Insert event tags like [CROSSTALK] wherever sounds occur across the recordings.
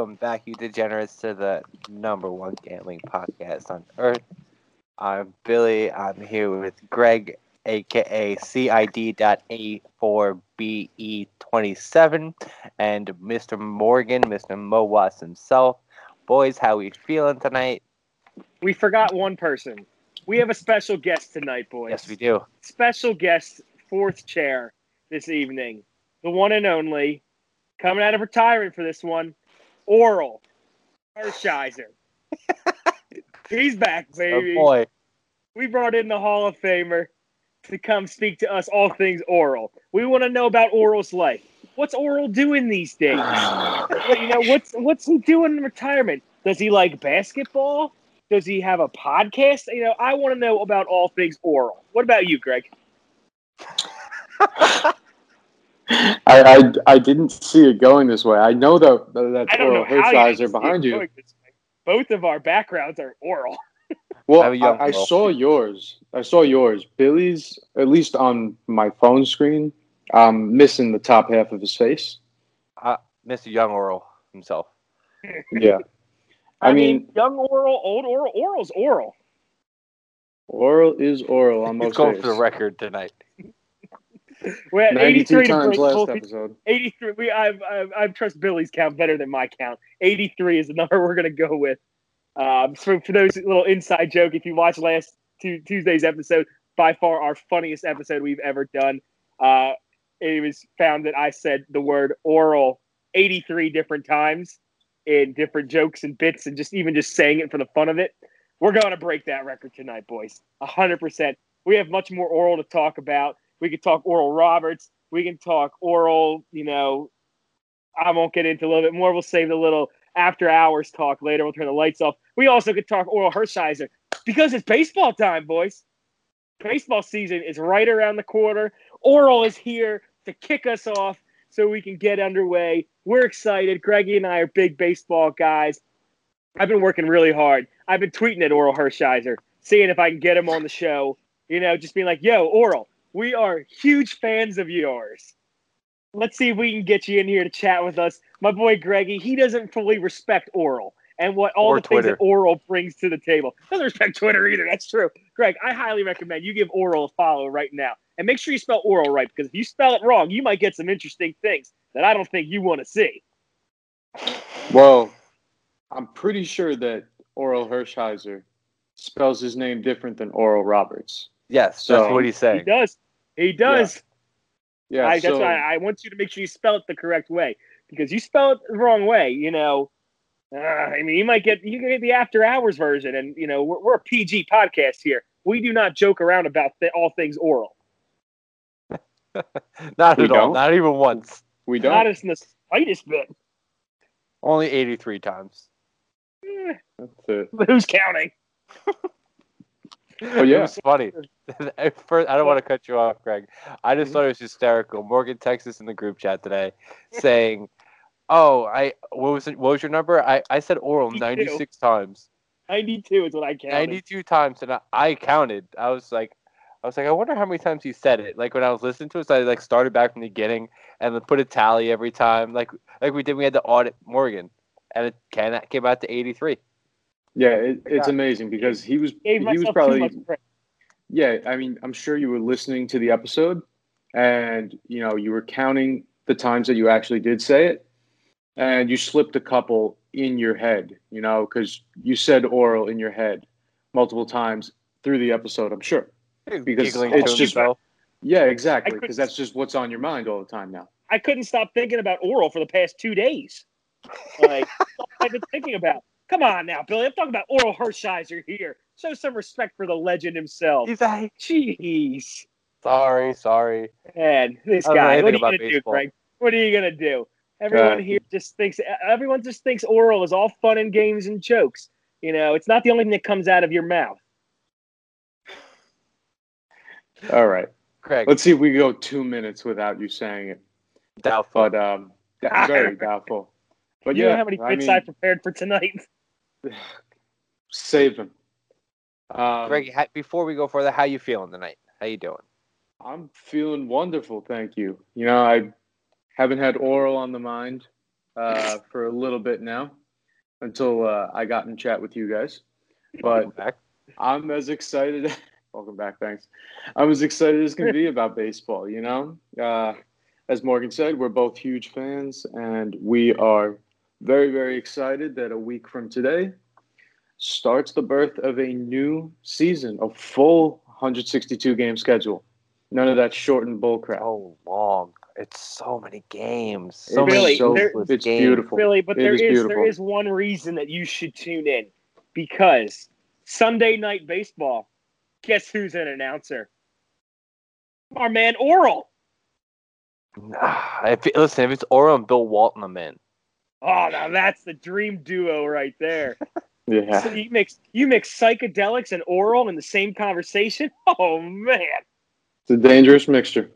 Welcome back, you degenerates, to the number one gambling podcast on earth. I'm Billy. I'm here with Greg, aka CID.A4BE27, and Mr. Morgan, Mr. Mo Watts himself. Boys, how we feeling tonight? We forgot one person. We have a special guest tonight, boys. Yes, we do. Special guest, fourth chair this evening. The one and only, coming out of retirement for this one, Orel Hershiser. [LAUGHS] He's back, baby. Oh boy. We brought in the Hall of Famer to come speak to us all things oral. We want to know about Oral's life. What's Oral doing these days? [SIGHS] You know, what's what's he doing in retirement? Does he like basketball? Does he have a podcast? You know, I want to know about all things Oral. What about you, Greg? [LAUGHS] I, I I didn't see it going this way. I know that that I don't know Oral how you Hershiser behind you. going this way. Both of our backgrounds are Oral. [LAUGHS] Well, I have a young I, I saw yours. I saw yours. Billy's, at least on my phone screen, um, missing the top half of his face. Mr. Young Oral himself. [LAUGHS] Yeah, I, mean, young Oral, old Oral. Oral's Oral. oral is oral on He's most going days. for the record tonight. [LAUGHS] We're at 92 83 to times last both- episode. 83. We I've, I've I trust Billy's count better than my count. 83 is the [LAUGHS] number we're gonna go with. Um, so for those little inside joke, if you watch last two, Tuesday's episode, by far our funniest episode we've ever done. Uh, it was found that I said the word oral 83 different times in different jokes and bits, and just even just saying it for the fun of it. We're going to break that record tonight, boys. 100%. We have much more oral to talk about. We could talk Oral Roberts. We can talk Oral, you know, I won't get into a little bit more. We'll save the little after hours talk later. We'll turn the lights off. We also could talk Orel Hershiser because it's baseball time, boys. Baseball season is right around the corner. Oral is here to kick us off so we can get underway. We're excited. Greggy and I are big baseball guys. I've been working really hard. I've been tweeting at Orel Hershiser, seeing if I can get him on the show. You know, just being like, yo, Oral, we are huge fans of yours. Let's see if we can get you in here to chat with us. My boy Greggy, he doesn't fully respect Oral and what all Or the things that Oral brings to the table. Doesn't respect Twitter either. That's true. Greg, I highly recommend you give Oral a follow right now. And make sure you spell Oral right because if you spell it wrong, you might get some interesting things that I don't think you want to see. Well, I'm pretty sure that Orel Hershiser spells his name different than Oral Roberts. Yes, So- that's what he's He does. He does. Yeah, I, that's so, why I want you to make sure you spell it the correct way because you spell it the wrong way, you know. Uh, I mean, you might get you get the after hours version, and you know we're, we're a PG podcast here. We do not joke around about th- all things oral. [LAUGHS] Not We at all. don't? Not even once. we don't. Not in the slightest bit. Only 83 times. Eh, That's it. who's counting? [LAUGHS] Oh, yeah. It was funny. [LAUGHS] First, I don't want to cut you off, Greg. I just mm-hmm. thought it was hysterical. Morgan Texas in the group chat today saying, "Oh, I what was it, what was your number? I, I said oral 96 times, Ninety-two is what I counted. 92 times, and I, I counted. I was like, I was like, I wonder how many times he said it. Like when I was listening to it, so I like started back from the beginning and then put a tally every time, like like we did. We had to audit Morgan, and it came came out to 83. Yeah, it, it's God. amazing because he was Gave he was probably yeah. I mean, I'm sure you were listening to the episode, and you know you were counting the times that you actually did say it, and you slipped a couple in your head. You know, because you said oral in your head multiple times through the episode. I'm sure. Because Giggling it's just- himself. Yeah, exactly. Because that's just what's on your mind all the time now. I couldn't stop thinking about oral for the past two days. [LAUGHS] Like all I've been thinking about. Come on now, Billy. I'm talking about Orel Hershiser here. Show some respect for the legend himself. He's like, Jeez. sorry, sorry. Man, this I don't know guy. What are you gonna do, baseball. Greg? What are you gonna do? Everyone Uh, here just thinks. Everyone just thinks oral is all fun and games and jokes. You know, it's not the only thing that comes out of your mouth. All right. Craig, Let's see if we go two minutes without you saying it. doubtful. But um, [LAUGHS] very doubtful. But you yeah, know how many I bits mean, I prepared for tonight? Save them. Um, Greg, before we go further, how you feeling tonight? How you doing? I'm feeling wonderful, thank you. You know, I haven't had oral on the mind uh, [LAUGHS] for a little bit now until uh, I got in chat with you guys. But Back. I'm as excited. [LAUGHS] Welcome back. Thanks. I'm as excited as can be [LAUGHS] about baseball. You know, uh, as Morgan said, we're both huge fans, and we are very, very excited that a week from today starts the birth of a new season, a full 162 game schedule. None of that shortened bull crap. So long. It's so many games. So Really, many so, there- it's games. beautiful. Really, but It there is is, there beautiful. is one reason that you should tune in because Sunday night baseball. Guess who's an announcer? Our man Oral. Nah, [SIGHS] if, listen, if it's Oral and Bill Walton, I'm in. Oh, now that's the dream duo right there. [LAUGHS] So Yeah. you mix you mix psychedelics and oral in the same conversation. [LAUGHS] Oh man, It's a dangerous mixture.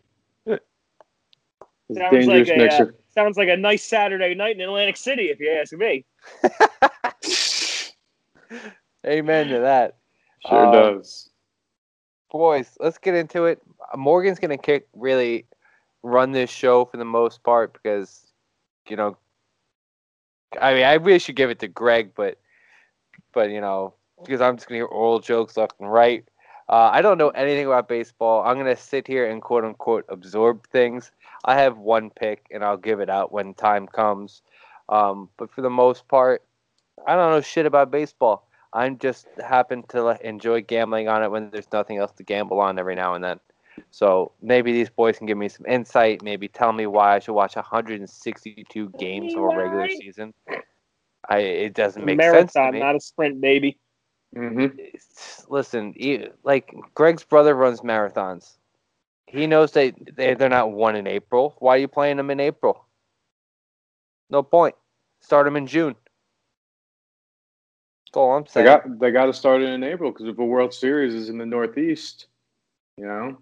It's a Sounds dangerous like a, uh, mixture. sounds like a nice Saturday night in Atlantic City, if you ask me. [LAUGHS] Amen to that. sure um, does. boys, let's get into it. Morgan's gonna kick really run this show for the most part because you know I mean I really should give it to Greg, but but you know, because I'm just gonna hear oral jokes left and right. Uh, I don't know anything about baseball. I'm gonna sit here and quote unquote absorb things. I have one pick and I'll give it out when time comes. Um, but for the most part, I don't know shit about baseball. I just happen to enjoy gambling on it when there's nothing else to gamble on every now and then. So maybe these boys can give me some insight. Maybe tell me why I should watch 162 games of a regular season. I it doesn't make sense to Marathon, not a sprint, baby. hmm listen, e- like Greg's brother runs marathons. He knows they, they they're not one in April. Why are you playing them in April? No point. Start them in June. That's all I'm saying. They got they got to start it in April because if a World Series is in the Northeast, you know,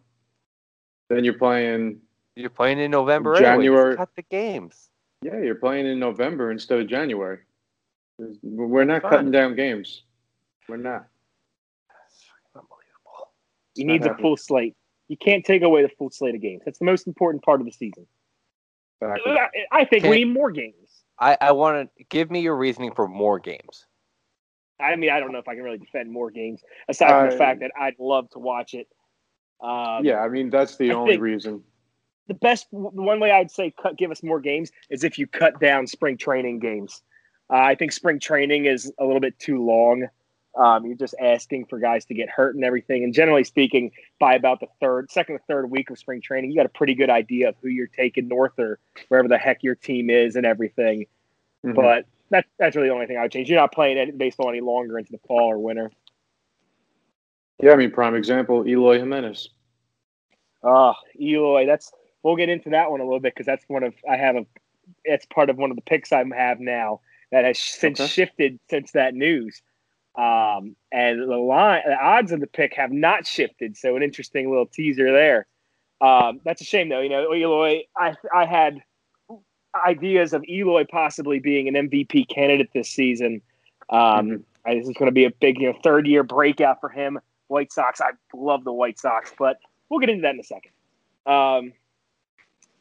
then you're playing. You're playing in November anyway. January- Just cut the games. Yeah, you're playing in November instead of January. We're not Fine. cutting down games. We're not. Unbelievable. You not need the full slate. You can't take away the full slate of games. That's the most important part of the season. Exactly. I- I think Can't- we need more games. I, I want to give me your reasoning for more games. I mean, I don't know if I can really defend more games aside from the fact that I'd love to watch it. Um, yeah, I mean that's the I only reason. the best one way I'd say cut give us more games is if you cut down spring training games. Uh, I think spring training is a little bit too long. Um, you're just asking for guys to get hurt and everything. And generally speaking, by about the third, second or third week of spring training, you got a pretty good idea of who you're taking north or wherever the heck your team is and everything. Mhm. But that's that's really the only thing I would change. You're not playing any, baseball any longer into the fall or winter. Yeah, I mean prime example, Eloy Jimenez. Oh, Eloy, that's we'll get into that one a little bit because that's one of I have a it's part of one of the picks I have now that has since Okay. shifted since that news. Um, and the line, the odds of the pick have not shifted. So an interesting little teaser there. Um, that's a shame though. You know, Eloy, I I had ideas of Eloy possibly being an MVP candidate this season. Um, Mhm. I- this is going to be a big, you know, third year breakout for him. White Sox, I love the White Sox, but we'll get into that in a second. Um,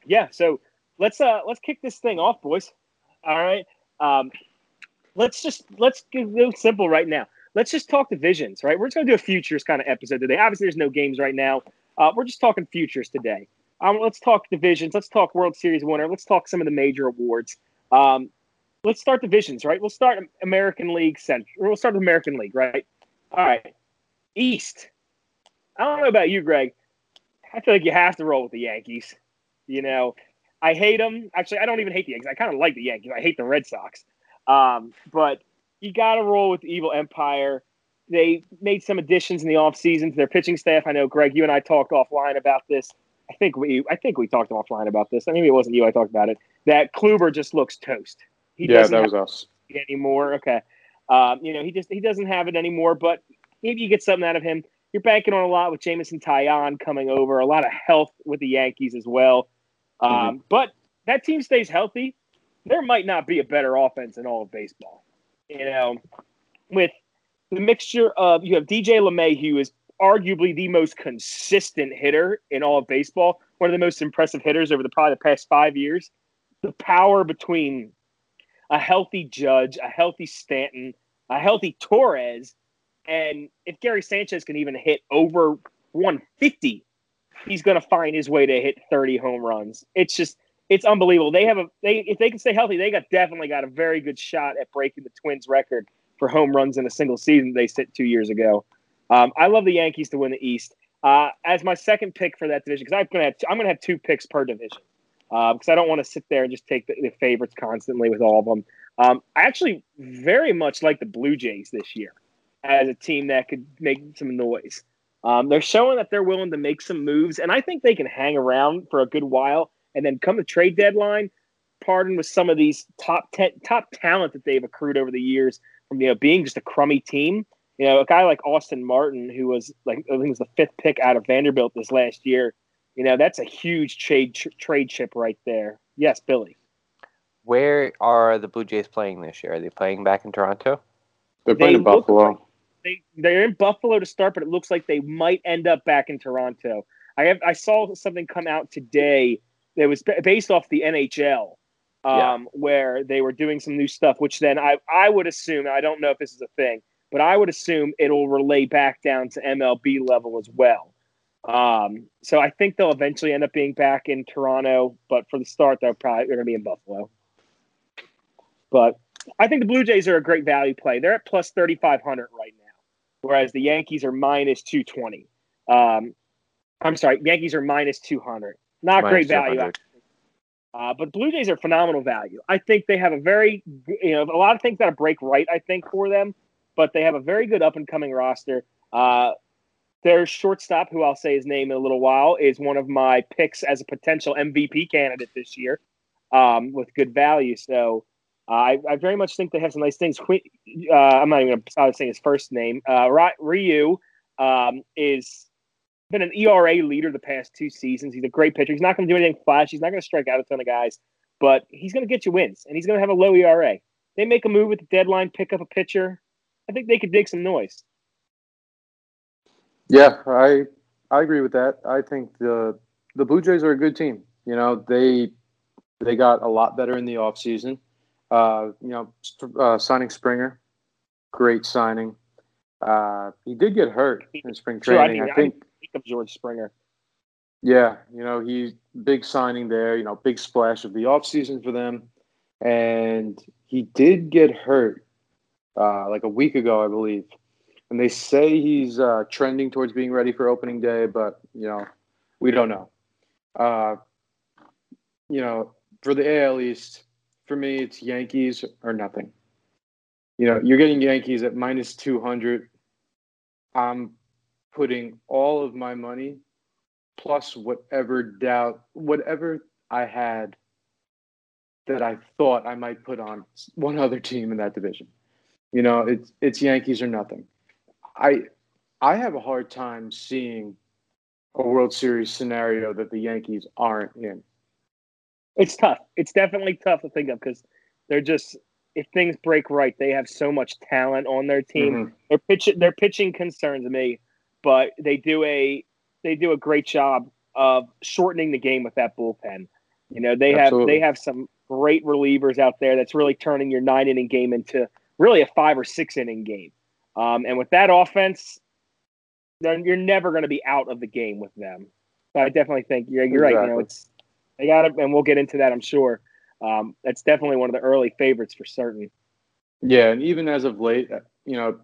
yeah, so let's uh let's kick this thing off, boys. All right. Um, let's just let's go simple right now. Let's just talk divisions, right? We're just gonna do a futures kind of episode today. Obviously, there's no games right now. Uh, we're just talking futures today. Um, let's talk divisions. Let's talk World Series winner. Let's talk some of the major awards. Um, let's start divisions, right? We'll start American League Central. We'll start American League, right? All right. East. I don't know about you, Greg. I feel like you have to roll with the Yankees. You know, I hate them. Actually, I don't even hate the Yankees. I kind of like the Yankees. I hate the Red Sox. Um, but you got to roll with the Evil Empire. They made some additions in the offseason to their pitching staff. I know, Greg, you and I talked offline about this. I think we, I think we talked offline about this. Maybe it wasn't you. I talked about it. That Kluber just looks toast. He yeah, doesn't that have was us. anymore. Okay, um, you know he just he doesn't have it anymore. But maybe you get something out of him. You're banking on a lot with Jameson Taillon coming over. A lot of health with the Yankees as well. Um, But that team stays healthy. There might not be a better offense in all of baseball. You know, with the mixture of you have DJ LeMahieu, who is arguably the most consistent hitter in all of baseball, one of the most impressive hitters over the probably the past five years. The power between a healthy Judge, a healthy Stanton, a healthy Torres, and if Gary Sanchez can even hit over 150, he's going to find his way to hit 30 home runs. It's just it's unbelievable. They have a they if they can stay healthy, they got definitely got a very good shot at breaking the Twins record for home runs in a single season they set two years ago. Um, I love the Yankees to win the East. Uh, as my second pick for that division, because I'm gonna have I'm gonna have two picks per division, because um, I don't want to sit there and just take the, the, favorites constantly with all of them. Um, I actually very much like the Blue Jays this year as a team that could make some noise. Um, they're showing that they're willing to make some moves, and I think they can hang around for a good while and then come the trade deadline, pardon with some of these top ten, top talent that they've accrued over the years from you know being just a crummy team. You know, a guy like Austin Martin, who was like I think was the fifth pick out of Vanderbilt this last year. You know, that's a huge trade tr- trade chip right there. Yes, Billy. Where are the Blue Jays playing this year? Are they playing back in Toronto? They're playing they in Buffalo. They they're in Buffalo to start, but it looks like they might end up back in Toronto. I have I saw something come out today that was based off the NHL, um, yeah. where they were doing some new stuff. Which then I I would assume I don't know if this is a thing, but I would assume it'll relay back down to MLB level as well. Um, so I think they'll eventually end up being back in Toronto, but for the start, they're probably they're going to be in Buffalo. But I think the Blue Jays are a great value play. They're at plus thirty five hundred right now, whereas the Yankees are minus two twenty. Um, I'm sorry, Yankees are minus two hundred. Not great value. Uh, but Blue Jays are phenomenal value. I think they have a very, you know, a lot of things that break right. I think for them, but they have a very good up and coming roster. Uh, their shortstop, who I'll say his name in a little while, is one of my picks as a potential MVP candidate this year, um, with good value. So uh, I, I, very much think they have some nice things. Uh, I'm not even going to say his first name. Uh, Ryu um, is been an ERA leader the past two seasons. He's a great pitcher. He's not going to do anything flash. He's not going to strike out a ton of guys, but he's going to get you wins, and he's going to have a low ERA. They make a move at the deadline, pick up a pitcher. I think they could dig some noise. Yeah, I I agree with that. I think the the Blue Jays are a good team. You know, they they got a lot better in the offseason. Uh, you know, uh, signing Springer, great signing. Uh, he did get hurt in spring training. Sure, I, mean, I think of George Springer. Yeah, you know, he big signing there, you know, big splash of the offseason for them. And he did get hurt uh, like a week ago, I believe. And they say he's uh, trending towards being ready for opening day, but, you know, we don't know. Uh, you know, for the AL East, for me, it's Yankees or nothing. You know, you're getting Yankees at minus 200. I'm putting all of my money plus whatever doubt, whatever I had that I thought I might put on one other team in that division. You know, it's it's Yankees or nothing. I I have a hard time seeing a World Series scenario that the Yankees aren't in. It's tough. It's definitely tough to think of because they're just if things break right, they have so much talent on their team. Mm-hmm. Their pitching their pitching concerns me but they do a they do a great job of shortening the game with that bullpen. You know, they Absolutely. have they have some great relievers out there that's really turning your nine inning game into really a five or six inning game. Um, and with that offense, then you're never going to be out of the game with them. But I definitely think you're, you're exactly. right. You know, it's they got it, and we'll get into that. I'm sure. Um, that's definitely one of the early favorites for certain. Yeah, and even as of late, you know,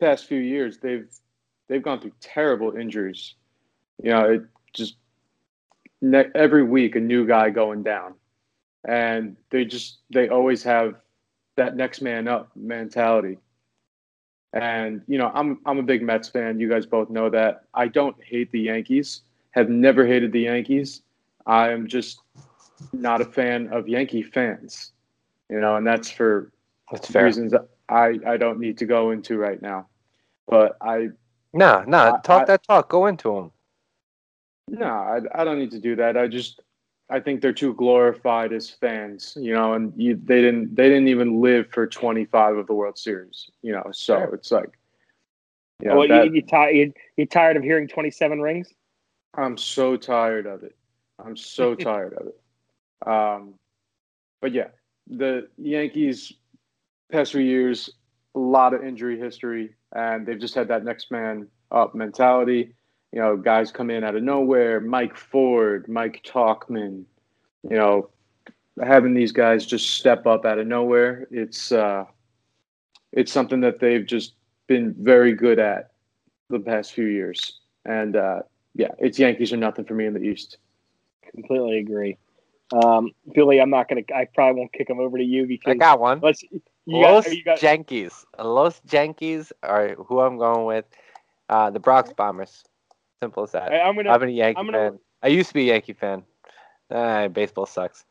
past few years, they've they've gone through terrible injuries. You know, it just ne- every week a new guy going down, and they just they always have that next man up mentality. And you know, I'm I'm a big Mets fan. You guys both know that. I don't hate the Yankees. Have never hated the Yankees. I am just not a fan of Yankee fans. You know, and that's for that's reasons I I don't need to go into right now. But I no, no, talk I, that talk. Go into them. No, I, I don't need to do that. I just I think they're too glorified as fans, you know, and you, they didn't they didn't even live for 25 of the World Series, you know. So sure. it's like, you know, well, that, you, you, tired you, you tired of hearing 27 rings? I'm so tired of it. I'm so [LAUGHS] tired of it. Um, but yeah, the Yankees past few years, a lot of injury history, and they've just had that next man up mentality. You know, guys come in out of nowhere. Mike Ford, Mike Tauchman, You know, having these guys just step up out of nowhere. It's uh, it's something that they've just been very good at the past few years. And uh, yeah, it's Yankees or nothing for me in the East. Completely agree. Um, Billy, I'm not gonna. I probably won't kick him over to you because I got one. Let's. Los got, got, Yankees. Los Yankees are who I'm going with. Uh, the Bronx Bombers. Simple as that. I, am gonna. I'm a Yankee I'm gonna- fan. I used to be a Yankee fan. Uh, baseball sucks.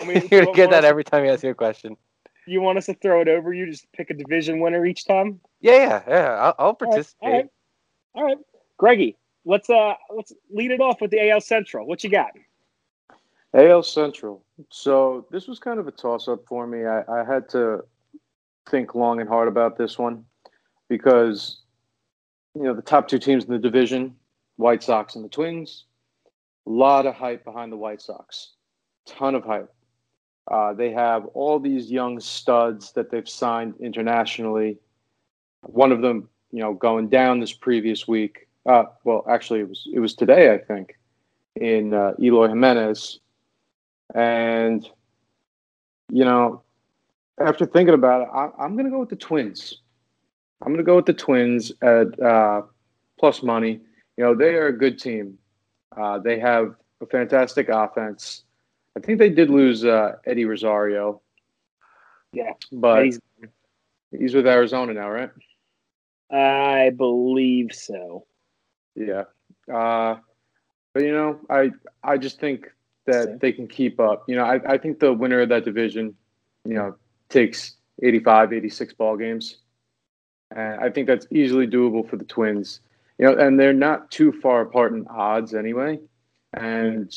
I mean, [LAUGHS] You're gonna get that every time you ask me a question. You want us to throw it over you? Just pick a division winner each time. Yeah, yeah, yeah. I'll, I'll All right, participate. all right, all right. Greggy, let's uh let's lead it off with the AL Central. What you got? AL Central. So this was kind of a toss up for me. I, I had to think long and hard about this one because, you know, the top two teams in the division, White Sox and the Twins, a lot of hype behind the White Sox. Ton of hype. Uh, they have all these young studs that they've signed internationally. One of them, you know, going down this previous week. Uh, well, actually, it was it was today, I think, in uh, Eloy Jimenez. And, you know, after thinking about it, I, I'm going to go with the Twins. I'm going to go with the Twins at uh, plus money. You know, they are a good team. Uh, they have a fantastic offense. I think they did lose uh, Eddie Rosario. Yeah, But He's- he's with Arizona now, right? I believe so. Yeah. Uh, but you know, I I just think that Same. they can keep up. You know, I, I think the winner of that division, you know, takes 85, 86 ball games. And I think that's easily doable for the Twins. You know, and they're not too far apart in odds anyway. And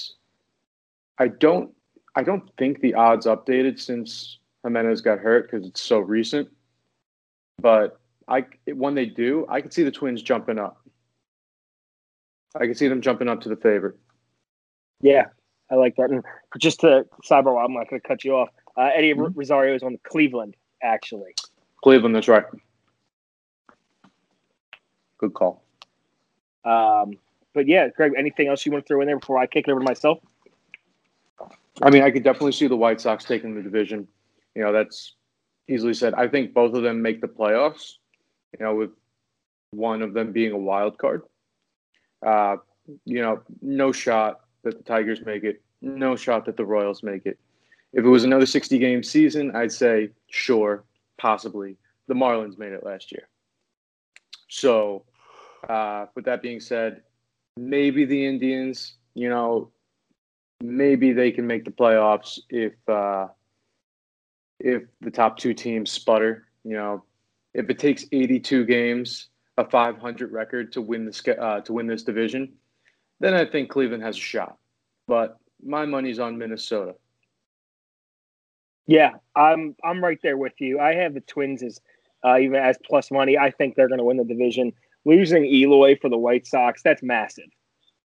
I don't I don't think the odds updated since Jimenez got hurt because it's so recent. But I when they do, I can see the Twins jumping up. I can see them jumping up to the favorite. Yeah, I like that. And just to sidebar, I'm not going to cut you off. Uh, Eddie Mhm. Rosario is on Cleveland, actually. Cleveland, that's right. Good call. Um, but yeah, Greg, anything else you want to throw in there before I kick it over to myself? I mean, I could definitely see the White Sox taking the division. You know, that's easily said. I think both of them make the playoffs. You know, with one of them being a wild card. Uh, you know, no shot that the Tigers make it. No shot that the Royals make it. If it was another 60 game season, I'd say sure, possibly. The Marlins made it last year. So, uh, with that being said, maybe the Indians, you know, maybe they can make the playoffs if uh, if the top two teams sputter. You know, if it takes 82 games, a 500 record to win this uh, to win this division, then I think Cleveland has a shot. But my money's on Minnesota. Yeah, I'm I'm right there with you. I have the Twins as uh, even as plus money. I think they're going to win the division. Losing Eloy for the White Sox, that's massive.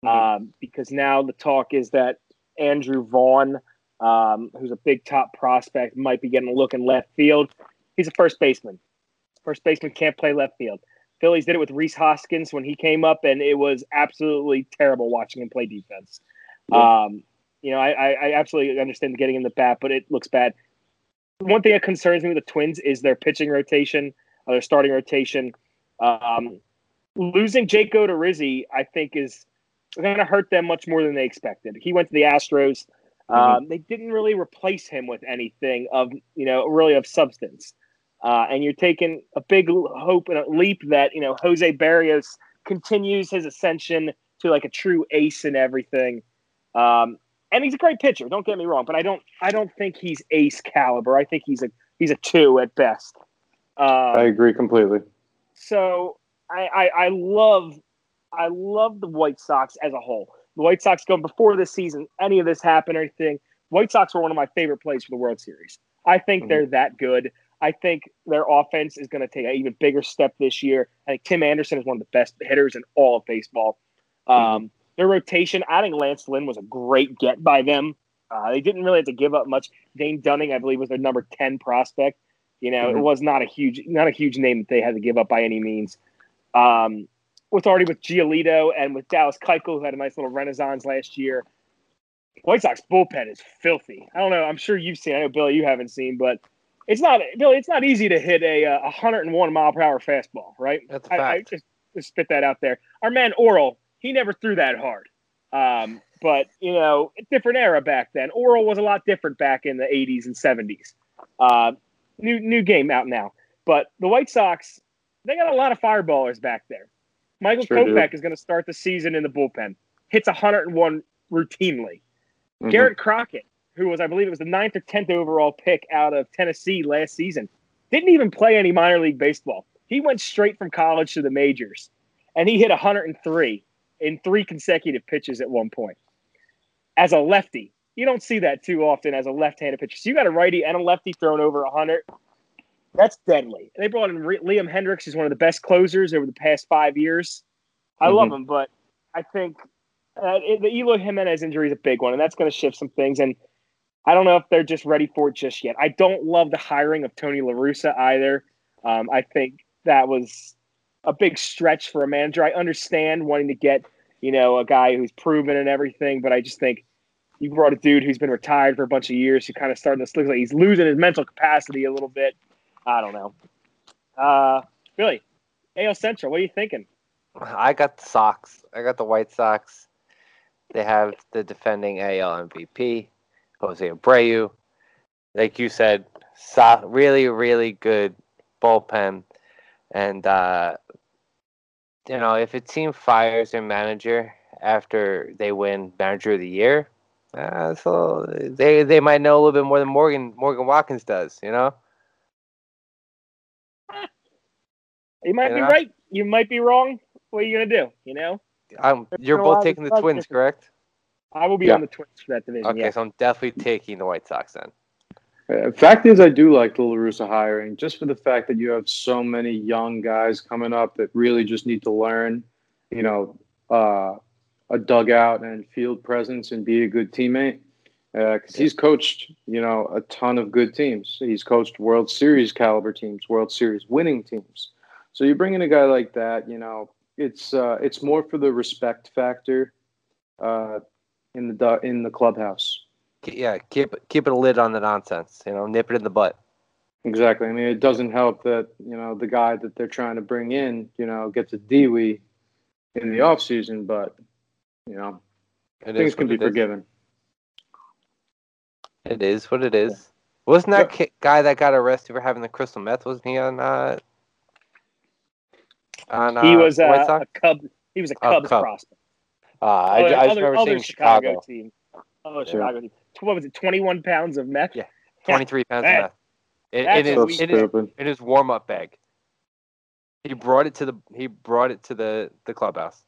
Um, because now the talk is that Andrew Vaughn, um, who's a big top prospect, might be getting a look in left field. He's a first baseman. First baseman can't play left field. Phillies did it with Rhys Hoskins when he came up, and it was absolutely terrible watching him play defense. Yeah. Um, you know, I, I, I absolutely understand getting in the bat, but it looks bad. One thing that concerns me with the Twins is their pitching rotation, uh, their starting rotation. Um, losing Jake Odorizzi, I think, is going to hurt them much more than they expected. He went to the Astros. Um, they didn't really replace him with anything of, you know, really of substance. Uh, and you're taking a big hope and a leap that, you know, Jose Berrios continues his ascension to like a true ace and everything. Um, and he's a great pitcher. Don't get me wrong, but I don't, I don't think he's ace caliber. I think he's a, he's a two at best. Um, I agree completely. so I, I I love I love the White Sox as a whole. The White Sox going before this season, any of this happened or anything. White Sox were one of my favorite plays for the World Series. I think Mhm. they're that good. I think their offense is going to take an even bigger step this year. I think Tim Anderson is one of the best hitters in all of baseball. Um, their rotation, adding Lance Lynn was a great get by them. Uh, they didn't really have to give up much. Dane Dunning, I believe, was their number ten prospect. You know, Mhm. it was not a huge, not a huge name that they had to give up by any means. Um, with already with Giolito and with Dallas Keuchel, who had a nice little renaissance last year. White Sox bullpen is filthy. I don't know. I'm sure you've seen. I know Billy, you haven't seen, but it's not Billy. It's not easy to hit a, uh 101 mile per hour fastball, right? That's a I, I fact. just, just spit that out there. Our man Oral, he never threw that hard. Um, but you know, different era back then. Oral was a lot different back in the 80s and 70s. Uh, new new game out now. But the White Sox, they got a lot of fireballers back there. Michael Sure do. Kopech is going to start the season in the bullpen. Hits 101 routinely. Mhm. Garrett Crockett, who was, I believe, it was the ninth or tenth overall pick out of Tennessee last season, didn't even play any minor league baseball. He went straight from college to the majors, and he hit 103 in three consecutive pitches at one point. As a lefty, you don't see that too often as a left-handed pitcher. So you got a righty and a lefty thrown over 100. That's deadly. They brought in Liam Hendriks, who's one of the best closers over the past five years. I Mhm. love him, but I think uh, the Eloy Jimenez injury is a big one, and that's going to shift some things. And I don't know if they're just ready for it just yet. I don't love the hiring of Tony La Russa either. Um, I think that was a big stretch for a manager. I understand wanting to get you know a guy who's proven and everything, but I just think you brought a dude who's been retired for a bunch of years, who kind of starting to look like he's losing his mental capacity a little bit. I don't know. Uh, Billy, AL Central, what are you thinking? I got the Sox. I got the White Sox. They have the defending AL MVP, Jose Abreu. Like you said, so, really, really good bullpen. And, uh, you know, if a team fires their manager after they win Manager of the Year, uh, so they they might know a little bit more than Morgan Morgan Watkins does, you know? [LAUGHS] You might be Yeah. right. You might be wrong. What are you gonna do? You know, Um, you're been a lot both taking the discussion. Twins, correct? I will be Yeah. on the Twins for that division. Okay, yeah. so I'm definitely taking the White Sox then. Uh, fact is, I do like the LaRussa hiring just for the fact that you have so many young guys coming up that really just need to learn, you know, uh, a dugout and field presence and be a good teammate. Because he's coached, you know, a ton of good teams. He's coached World Series caliber teams, World Series winning teams. So you bring in a guy like that, you know, it's uh, it's more for the respect factor uh, in the in the clubhouse. Yeah, keep keep it a lid on the nonsense. You know, nip it in the butt. Exactly. I mean, it doesn't help that you know the guy that they're trying to bring in, you know, gets a DWI in the off season, but you know It things can be it is. forgiven. It is what it is. Wasn't that ki- guy that got arrested for having the crystal meth? Wasn't he on? Uh, on uh, he was uh, Sox? a Cub. He was a Oh, Cubs Cub. prospect. Uh, I, Other- I just remember other seeing Chicago, Chicago. team. Oh, Chicago team. What was it? Twenty-one pounds of meth. Yeah. [LAUGHS] Twenty-three pounds That- of meth. In, that's in, So his, weak- in, his, stupid. in his warm-up bag. He brought it to the he brought it to the the clubhouse.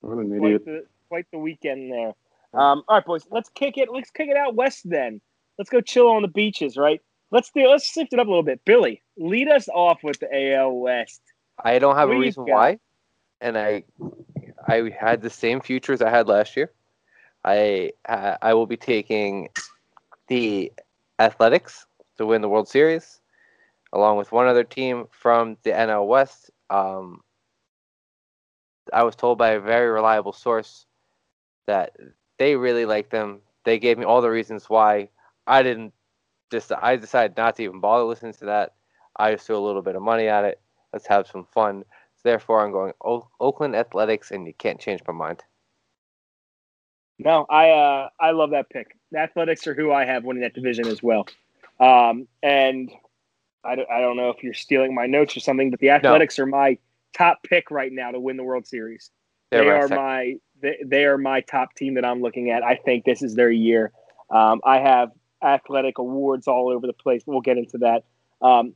What an Quite idiot. the, quite the weekend there. Um, all right, boys. Let's kick it. Let's kick it out west. Then let's go chill on the beaches. Right. Let's do. Let's shift it up a little bit. Billy, lead us off with the AL West. I don't have What a do reason why, and I I had the same future as I had last year. I uh, I will be taking the Athletics to win the World Series, along with one other team from the NL West. Um, I was told by a very reliable source that they really like them. They gave me all the reasons why. I didn't just I decided not to even bother listening to that. I just threw a little bit of money at it. Let's have some fun. Therefore, I'm going o- Oakland Athletics, and you can't change my mind. No, I uh, I love that pick. The Athletics are who I have winning that division as well. Um, and I don't, I don't know if you're stealing my notes or something, but the Athletics are my top pick right now to win the World Series. They're they are my they, they are my top team that I'm looking at. I think this is their year. Um, I have athletic awards all over the place. We'll get into that. Um,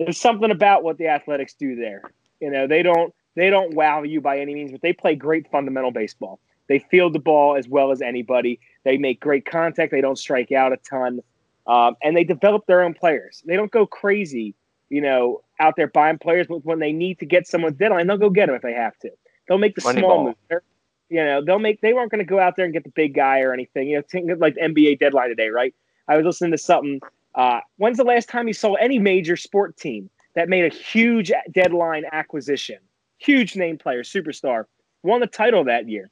there's something about what the Athletics do there. You know, they don't they don't wow you by any means, but they play great fundamental baseball. They field the ball as well as anybody. They make great contact. They don't strike out a ton, um, and they develop their own players. They don't go crazy, you know, out there buying players. But when they need to get someone's deadline, they'll go get them if they have to. They'll make the Moneyball. small move. You know, they'll make they weren't going to go out there and get the big guy or anything. You know, like the NBA deadline today, right? I was listening to something. Uh, when's the last time you saw any major sport team that made a huge deadline acquisition, huge name player, superstar, won the title that year?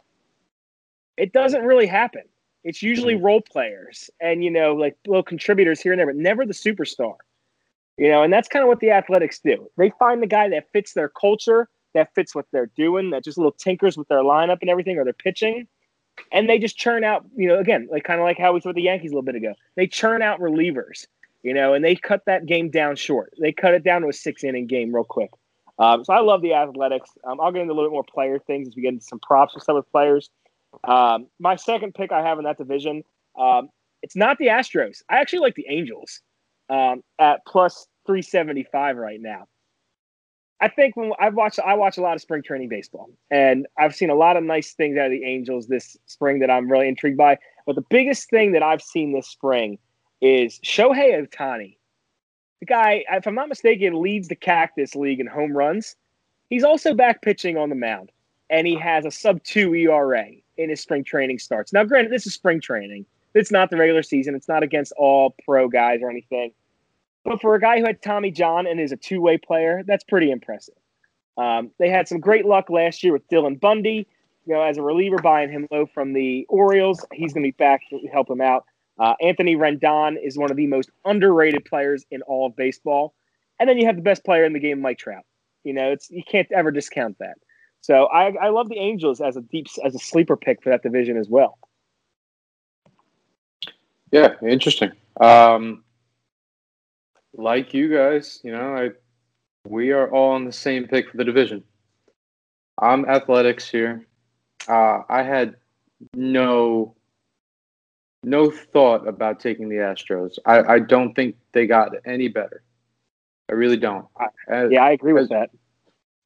It doesn't really happen. It's usually Mm-hmm. role players and you know like little contributors here and there, but never the superstar. You know, and that's kind of what the Athletics do. They find the guy that fits their culture, that fits what they're doing, that just little tinkers with their lineup and everything or their pitching, and they just churn out. You know, again, like kind of like how we saw the Yankees a little bit ago. They churn out relievers. You know, and they cut that game down short. They cut it down to a six inning game real quick. Um, so I love the Athletics. Um, I'll get into a little bit more player things as we get into some props and stuff with players. Um, my second pick I have in that division, um, it's not the Astros. I actually like the Angels um, at plus 375 right now. I think when I've watched, I watch a lot of spring training baseball, and I've seen a lot of nice things out of the Angels this spring that I'm really intrigued by. But the biggest thing that I've seen this spring is Shohei Ohtani. The guy, if I'm not mistaken, leads the Cactus League in home runs. He's also back pitching on the mound, and he has a sub two ERA in his spring training starts. Now, granted, this is spring training. It's not the regular season. It's not against all pro guys or anything. But for a guy who had Tommy John and is a two way player, that's pretty impressive. Um, they had some great luck last year with Dylan Bundy, you know, as a reliever, buying him low from the Orioles. He's going to be back to help him out. Uh, Anthony Rendon is one of the most underrated players in all of baseball. And then you have the best player in the game, Mike Trout. You know, it's you can't ever discount that. So I, I love the Angels as a deep as a sleeper pick for that division as well. Yeah, interesting. Um, like you guys, you know, I we are all on the same pick for the division. I'm athletics here. Uh, I had no no thought about taking the Astros. I, I don't think they got any better. I really don't. As, Yeah, I agree with that.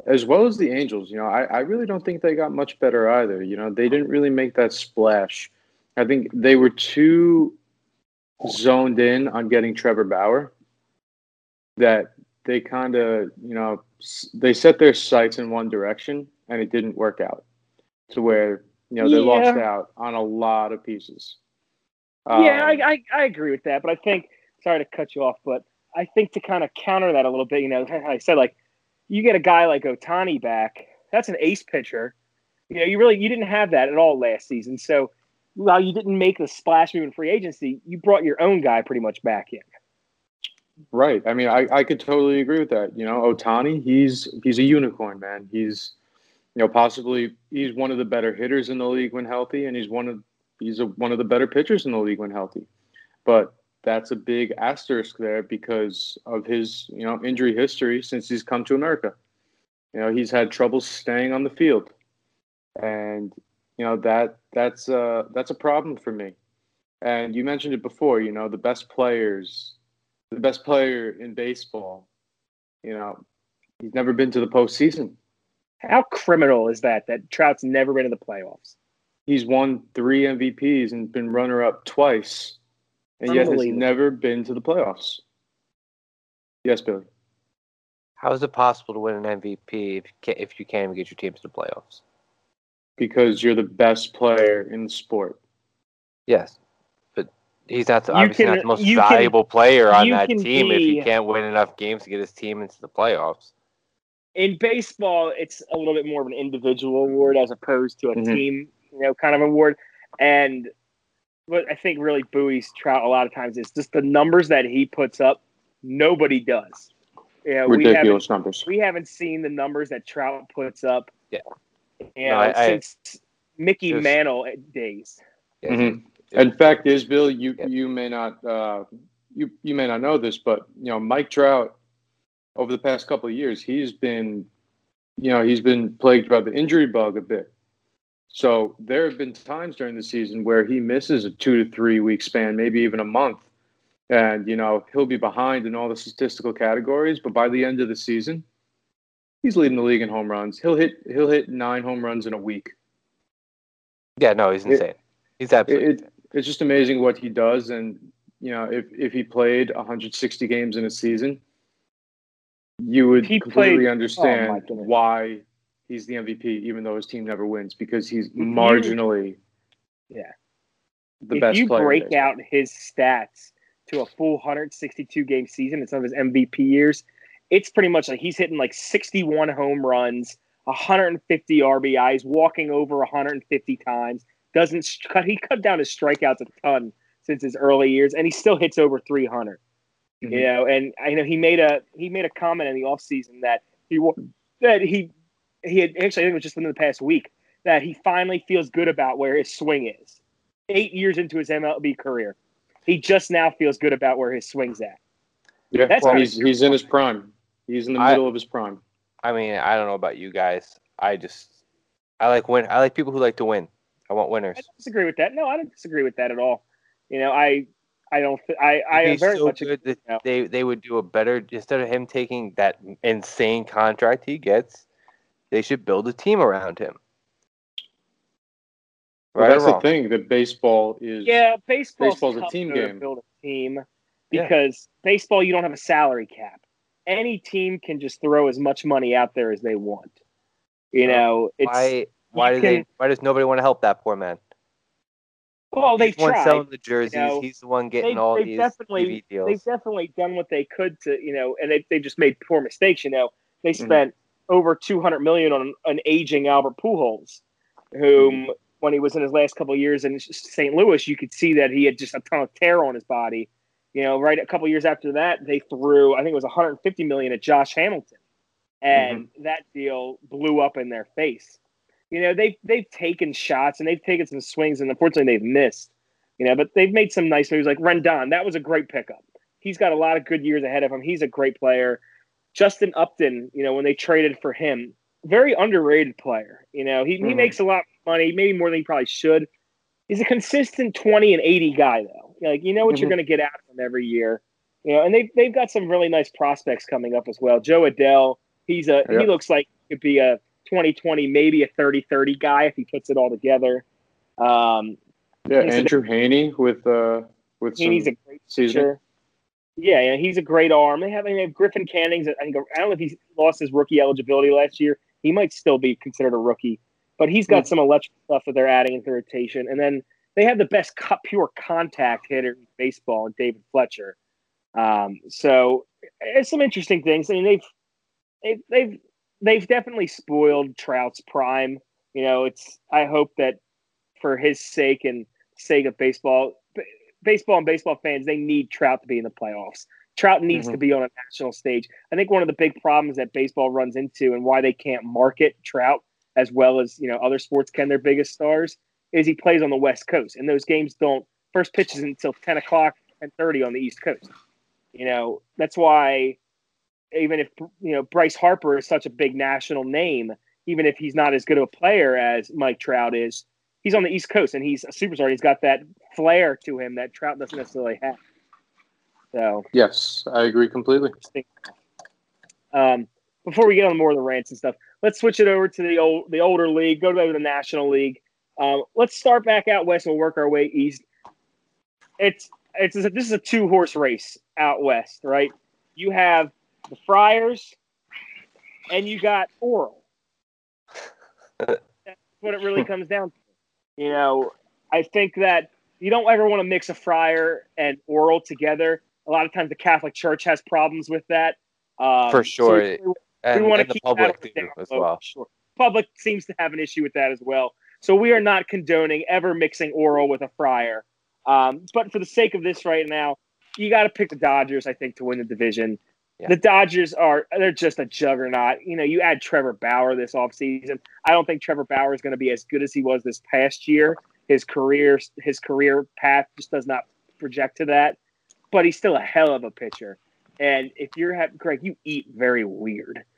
as well as the Angels, you know, I, I really don't think they got much better either. You know, they didn't really make that splash. I think they were too zoned in on getting Trevor Bauer that they kind of, you know, they set their sights in one direction and it didn't work out to where, you know, they lost out on a lot of pieces. Yeah, Um, I, I, I agree with that. But I think, sorry to cut you off, but I think to kind of counter that a little bit, you know, I said like you get a guy like Ohtani back, that's an ace pitcher. You know, you really you didn't have that at all last season. So while you didn't make the splash move in free agency, you brought your own guy pretty much back in. Right. I mean, I, I could totally agree with that. You know, Ohtani, he's he's a unicorn, man. He's you know possibly he's one of the better hitters in the league when healthy, and he's one of he's a, one of the better pitchers in the league when healthy. But that's a big asterisk there because of his you know injury history since he's come to America. You know, he's had trouble staying on the field, and you know that that's uh that's a problem for me. And you mentioned it before. You know, the best players the best player in baseball. You know, he's never been to the postseason. How criminal is that? That Trout's never been in the playoffs. He's won three MVPs and been runner up twice, and yet has never been to the playoffs. Yes, Billy. How is it possible to win an MVP if you can't, if you can't even get your team to the playoffs? Because you're the best player in the sport. Yes, but he's not the, obviously can- not the most you can- valuable player on that can team if he can't win enough games to get his team into the playoffs. in baseball, it's a little bit more of an individual award as opposed to a Mhm. team, you know, kind of award. And what I think really buoys Trout a lot of times is just the numbers that he puts up. Nobody does. You know, we haven't Ridiculous numbers. we haven't seen the numbers that Trout puts up. Yeah. You know, I- I- since Mickey Just- Mantle days. Yes. Mhm. In fact, is Bill, you Yeah. you may not uh, you you may not know this, but you know Mike Trout over the past couple of years, he's been you know he's been plagued by the injury bug a bit. So there have been times during the season where he misses a two to three week span, maybe even a month, and you know he'll be behind in all the statistical categories. But by the end of the season, he's leading the league in home runs. He'll hit he'll hit nine home runs in a week. Yeah, no, he's It- insane. he's absolutely it, it's just amazing what he does and you know if, if he played 160 games in a season you would He completely played- oh understand goodness. why he's the MVP, even though his team never wins, because he's marginally Yeah. the if best you player. break out his stats to a full 162 game season in some of his MVP years, it's pretty much like he's hitting like 61 home runs, 150 RBIs, walking over 150 times. Doesn't cut he cut down his strikeouts a ton since his early years, and he still hits over 300. You Mhm. know, and I know he made a he made a comment in the offseason that he that he he had actually I think it was just within the past week that he finally feels good about where his swing is. Eight years into his MLB career, he just now feels good about where his swing's at. Yeah, That's well, he's he's in his prime. He's in the I- middle of his prime. I mean, I don't know about you guys. I just I like win. I like people who like to win. I want winners. I don't disagree with that. No, I don't disagree with that at all. You know, I I don't I I am very so much good that yeah. they they would do a better instead of him taking that insane contract he gets. They should build a team around him. Right or that's the thing that baseball is. yeah. Baseball's, Baseball's a team though, to game. Build a team Yeah. because baseball you don't have a salary cap. Any team can just throw as much money out there as they want. You Uh, know, it's Why why you do they why does nobody want to help that poor man? well they've He's the one tried. selling the jerseys. know, He's the one getting they've- all they've these definitely- TV deals. they've definitely done what they could to you know and they, they've just made poor mistakes you know they Mhm. spent over 200 million on an aging albert pujols whom mm-hmm. when he was in his last couple of years in st louis you could see that he had just a ton of tear on his body you know right a couple of years after that they threw i think it was 150 million at josh hamilton and mm-hmm. that deal blew up in their face you know they've they've taken shots and they've taken some swings and unfortunately they've missed you know, but they've made some nice moves like Rendon. That was a great pickup. He's got a lot of good years ahead of him. He's a great player. Justin Upton, you know, when they traded for him, very underrated player. You know, he, he Mhm. makes a lot of money, maybe more than he probably should. He's a consistent 20 and 80 guy, though. Like, you know what you're Mhm. going to get out of him every year. You know, and they've, they've got some really nice prospects coming up as well. Jo Adell, he's a he looks like he could be a 2020, maybe a 30-30 guy if he puts it all together. Um, Yeah, Andrew Heaney with uh with some a great season. Yeah, yeah, he's a great arm. They have, they have Griffin Canning's. I think I don't know if he lost his rookie eligibility last year. He might still be considered a rookie, but he's got some electric stuff that they're adding into rotation. And then they have the best cut, pure contact hitter in baseball, David Fletcher. Um, so it's some interesting things. I mean, they've they've they've they've definitely spoiled Trout's prime. You know, it's. I hope that for his sake and sake of baseball, baseball and baseball fans, they need Trout to be in the playoffs. Trout needs Mhm. to be on a national stage. I think one of the big problems that baseball runs into and why they can't market Trout as well as you know other sports can their biggest stars is he plays on the West Coast, and those games don't first pitch is until ten o'clock and thirty on the East Coast. You know that's why even if you know Bryce Harper is such a big national name, even if he's not as good of a player as Mike Trout is, he's on the East Coast and he's a superstar. He's got that flair to him that Trout doesn't necessarily have. So, Yes, I agree completely. um, before we get on more of the rants and stuff, let's switch it over to the old the older league. Go to the National League. Um, let's start back out west and we'll work our way east. It's it's a, this is a two horse race out west, right? You have the Friars, and you got Oral. That's what it really comes down to. You know, I think that you don't ever want to mix a Friar and Oral together. A lot of times, the Catholic Church has problems with that. Um, For so sure. we- and, we want and to the keep that public on the too down as well. Sure. Public seems to have an issue with that as well. So we are not condoning ever mixing oral with a friar. Um, but for the sake of this right now, you got to pick the Dodgers, I think, to win the division. Yeah. The Dodgers are they're just a juggernaut. You know, you add Trevor Bauer this offseason. I don't think Trevor Bauer is going to be as good as he was this past year. His career his career path just does not project to that. But he's still a hell of a pitcher. And if you're having Greg, you eat very weird. [LAUGHS]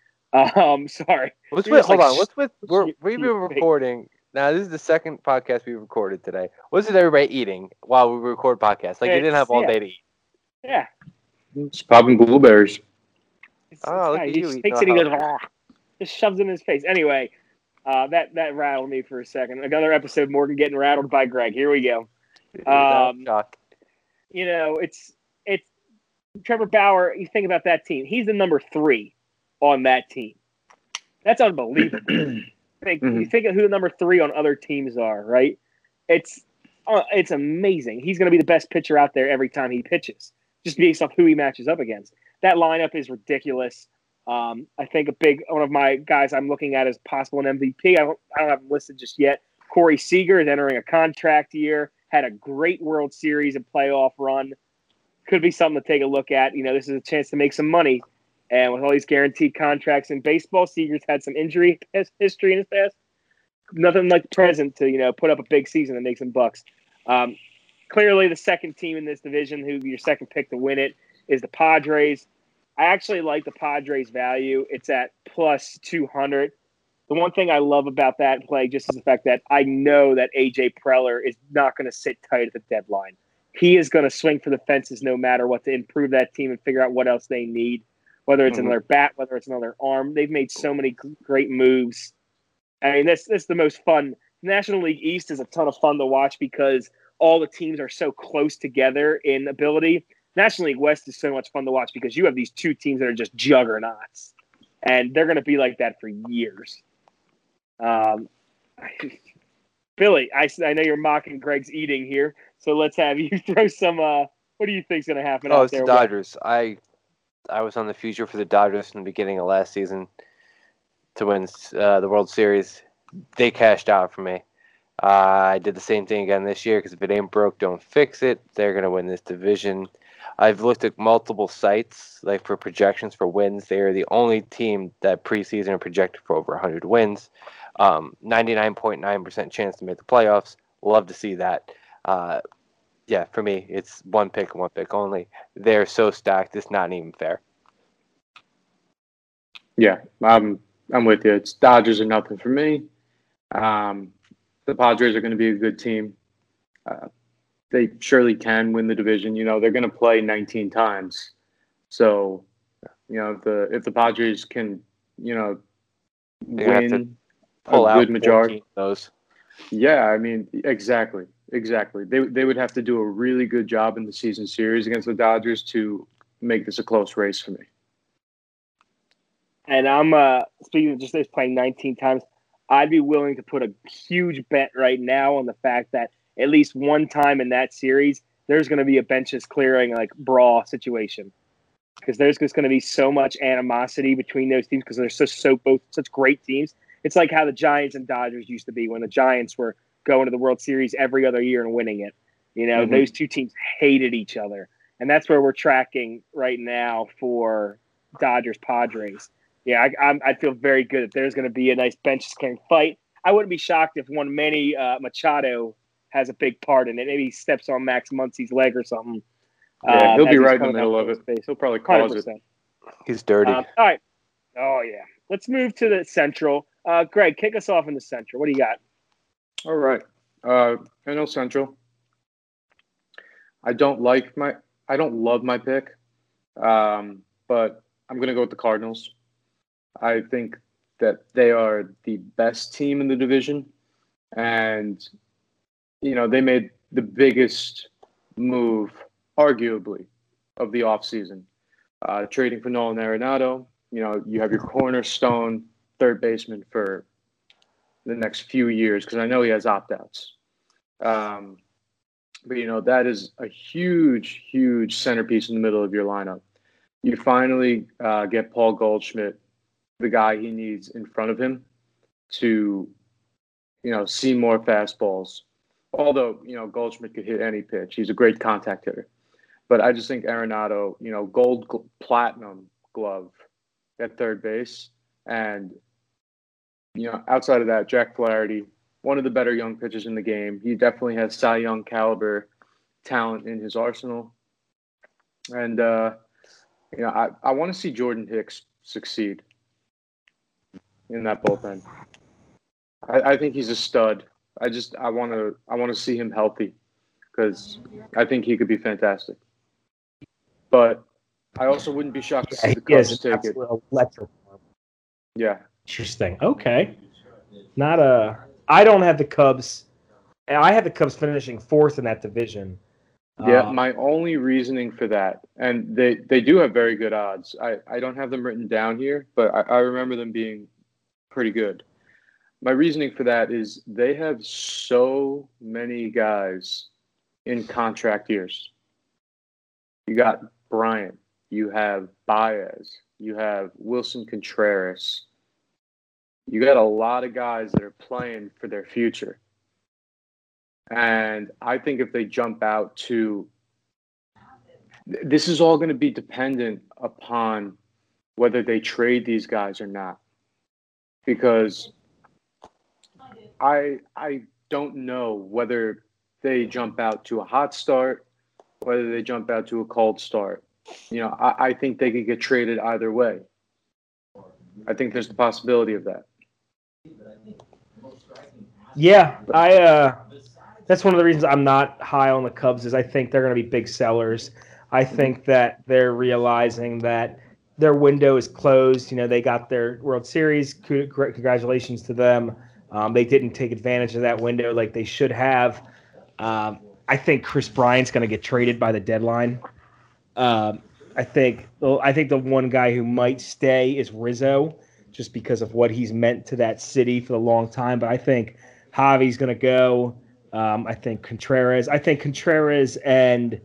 Um, sorry. What's with hold like, on? What's with [LAUGHS] we're, we've been recording now. This is the second podcast we recorded today. What's with everybody eating while we record podcasts? Like they didn't have all It's- day to eat. Yeah. It's popping blueberries. It's, Oh, at he you just takes it he goes, "Rah," just shoves it in his face. Anyway, uh, that that rattled me for a second. Another episode, Morgan getting rattled by Greg. Here we go. Um, You know, it's it's Trevor Bauer. You think about that team. He's the number three on that team. That's unbelievable. [CLEARS THROAT] think, Mhm. You think of who the number three on other teams are, right? It's uh, it's amazing. He's going to be the best pitcher out there every time he pitches, just based off who he matches up against. That lineup is ridiculous. Um, I think a big one of my guys I'm looking at as possible an MVP. I don't, I don't have him listed just yet. Corey Seager is entering a contract year. Had a great World Series and playoff run. Could be something to take a look at. You know, this is a chance to make some money. And with all these guaranteed contracts in baseball, Seager's had some injury history in his past. Nothing like the present to you know put up a big season and make some bucks. Um, clearly, the second team in this division, who your second pick to win it, is the Padres. I actually like the Padres value. It's at plus two hundred. The one thing I love about that play just is the fact that I know that AJ Preller is not going to sit tight at the deadline. He is going to swing for the fences no matter what to improve that team and figure out what else they need, whether it's Mhm. another bat, whether it's another arm. They've made so many great moves. I mean, this this is the most fun. National League East is a ton of fun to watch because all the teams are so close together in ability. National League West is so much fun to watch because you have these two teams that are just juggernauts, and they're going to be like that for years. Um, [LAUGHS] Billy, I, I know you're mocking Greg's eating here, so let's have you [LAUGHS] throw some. Uh, what do you think's going to happen Oh, out it's the there? Dodgers. I I was on the future for the Dodgers in the beginning of last season to win uh, the World Series. They cashed out for me. Uh, I did the same thing again this year because if it ain't broke, don't fix it. They're gonna win this division. I've looked at multiple sites like for projections for wins. They are the only team that preseason are projected for over 100 wins. Um, 99.9% chance to make the playoffs. Love to see that. Uh, yeah, for me, it's one pick, one pick only. They're so stacked, it's not even fair. Yeah, I'm I'm with you. It's Dodgers are nothing for me. Um, the Padres are going to be a good team. Uh, they surely can win the division. You know, they're going to play 19 times, so you know if the if the Padres can, you know, They're gonna have to win Pull a out good majority. of those. Yeah, I mean, exactly, exactly. They they would have to do a really good job in the season series against the Dodgers to make this a close race for me. And I'm uh, speaking of just this playing 19 times. I'd be willing to put a huge bet right now on the fact that at least one time in that series, there's going to be a benches clearing like brawl situation because there's just going to be so much animosity between those teams because they're such so both such great teams. It's like how the Giants and Dodgers used to be when the Giants were going to the World Series every other year and winning it. You know, Mhm. those two teams hated each other, and that's where we're tracking right now for Dodgers Padres. Yeah, I, I'm, I feel very good that there's going to be a nice bench clearing fight. I wouldn't be shocked if one Manny uh, Machado has a big part in it. Maybe he steps on Max Muncy's leg or something. Yeah, um, he'll be right in the middle of it. his face. He'll probably cause it. 100%. He's dirty. Um, all right. Oh yeah. Let's move to the Central. Uh, Greg, kick us off in the Central. What do you got? All right. Uh, NL Central. I don't like my. I don't love my pick, um, but I'm going to go with the Cardinals. I think that they are the best team in the division, and you know they made the biggest move, arguably, of the offseason. Uh, trading for Nolan Arenado. You know, you have your cornerstone third baseman for the next few years because I know he has opt outs. Um, but you know that is a huge, huge centerpiece in the middle of your lineup. You finally uh, get Paul Goldschmidt, the guy he needs in front of him, to you know see more fastballs. Although you know Goldschmidt could hit any pitch, he's a great contact hitter. But I just think Arenado, you know, gold gl- platinum glove at third base, and you know, outside of that, Jack Flaherty, one of the better young pitchers in the game. He definitely has Cy Young caliber talent in his arsenal. And, uh, you know, I, I want to see Jordan Hicks succeed in that bullpen. I, I think he's a stud. I just I want to I want to see him healthy because I think he could be fantastic. But I also wouldn't be shocked to see Yeah, the he Cubs take it. electric. Yeah, Interesting. Okay. Not a. I don't have the Cubs. and I have the Cubs finishing fourth in that division. Yeah, Uh, my only reasoning for that, and they, they do have very good odds. I, I don't have them written down here, but I, I remember them being pretty good. My reasoning for that is they have so many guys in contract years. You got Bryant, you have Baez, you have Willson Contreras. You got a lot of guys that are playing for their future. And I think if they jump out to this is all going to be dependent upon whether they trade these guys or not. Because I I don't know whether they jump out to a hot start, whether they jump out to a cold start. You know, I, I think they could get traded either way. I think there's the possibility of that. Yeah, I. Uh, that's one of the reasons I'm not high on the Cubs is I think they're going to be big sellers. I think that they're realizing that their window is closed. You know, they got their World Series. Congratulations to them. Um, they didn't take advantage of that window like they should have. Um, I think Kris Bryant's going to get traded by the deadline. Um, I think I think the one guy who might stay is Rizzo, just because of what he's meant to that city for a long time. But I think Javi's going to go. Um, I think Contreras. I think Contreras and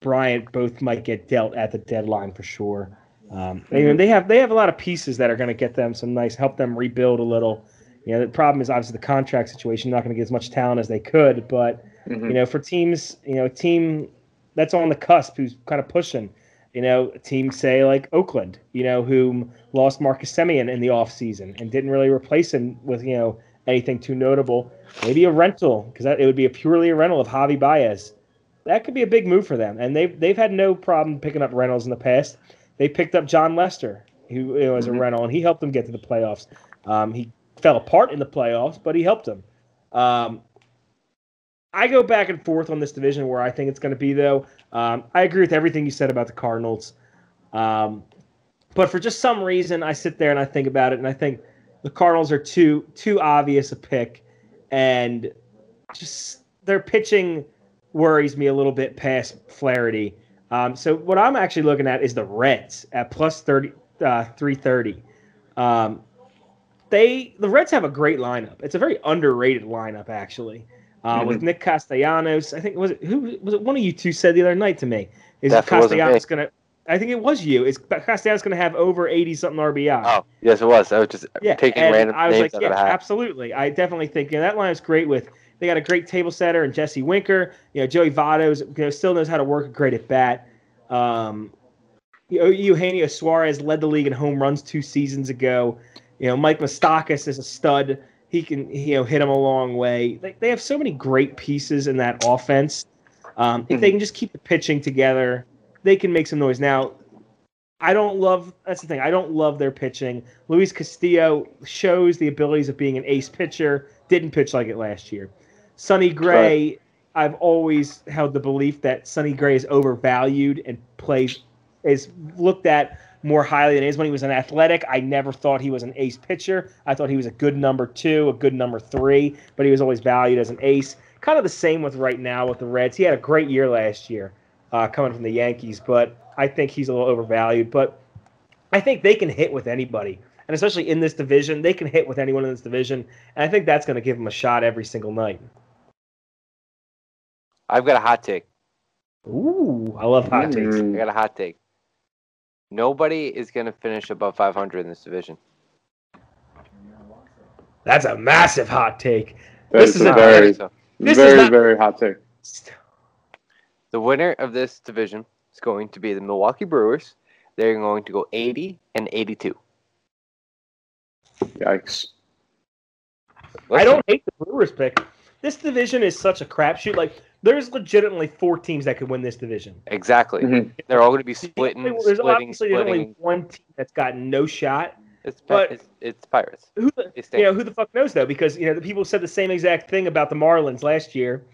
Bryant both might get dealt at the deadline for sure. Um, they have they have a lot of pieces that are going to get them some nice help them rebuild a little. You know, the problem is obviously the contract situation. Not going to get as much talent as they could, but mm-hmm. you know, for teams, you know, a team that's on the cusp who's kind of pushing. You know, a team say like Oakland, you know, who lost Marcus Semien in the offseason and didn't really replace him with you know anything too notable. Maybe a rental because it would be a purely a rental of Javi Baez. That could be a big move for them, and they've they've had no problem picking up rentals in the past. They picked up Jon Lester, who you know, was mm-hmm. a rental, and he helped them get to the playoffs. Um, he fell apart in the playoffs, but he helped them. Um, I go back and forth on this division where I think it's going to be, though. Um, I agree with everything you said about the Cardinals. Um, but for just some reason, I sit there and I think about it, and I think the Cardinals are too too obvious a pick, and just their pitching worries me a little bit past Flaherty. Um, so what I'm actually looking at is the Reds at plus 30, uh, 330. Um, they the Reds have a great lineup. It's a very underrated lineup actually. Uh, mm-hmm. With Nick Castellanos, I think was it who was it? One of you two said the other night to me is Castellanos going to I think it was you. Is Castellanos going to have over eighty something RBI? Oh, yes, it was. I was just yeah, taking random I was names like, yeah, absolutely. I definitely think you know, that line is great. With they got a great table setter and Jesse Winker. You know, Joey Votto's you know, still knows how to work a great at bat. Um, Eugenio Suarez led the league in home runs two seasons ago. You know, Mike Moustakas is a stud. He can you know hit him a long way. They, they have so many great pieces in that offense. Um, if they mm-hmm. can just keep the pitching together they can make some noise. Now, I don't love that's the thing. I don't love their pitching. Luis Castillo shows the abilities of being an ace pitcher. Didn't pitch like it last year. Sonny Gray, right. I've always held the belief that Sonny Gray is overvalued and plays is looked at more highly than he is when he was an athletic. I never thought he was an ace pitcher. I thought he was a good number two, a good number three, but he was always valued as an ace. Kind of the same with right now with the Reds. He had a great year last year uh, coming from the Yankees, but I think he's a little overvalued. But I think they can hit with anybody, and especially in this division, they can hit with anyone in this division, and I think that's going to give them a shot every single night. I've got a hot take. Ooh, I love hot takes. I got a hot take. Nobody is going to finish above 500 in this division. That's a massive hot take. this is a very, this very, is not, very hot take. The winner of this division is going to be the Milwaukee Brewers. They're going to go 80 and 82. Yikes. I don't hate the Brewers pick. This division is such a crapshoot. Like, there's legitimately four teams that could win this division. Exactly. Mm-hmm. They're all going to be splitting, there's splitting, obviously splitting. only one team that's got no shot. It's, but it's, it's Pirates. Who the, you know, who the fuck knows though? Because you know the people said the same exact thing about the Marlins last year.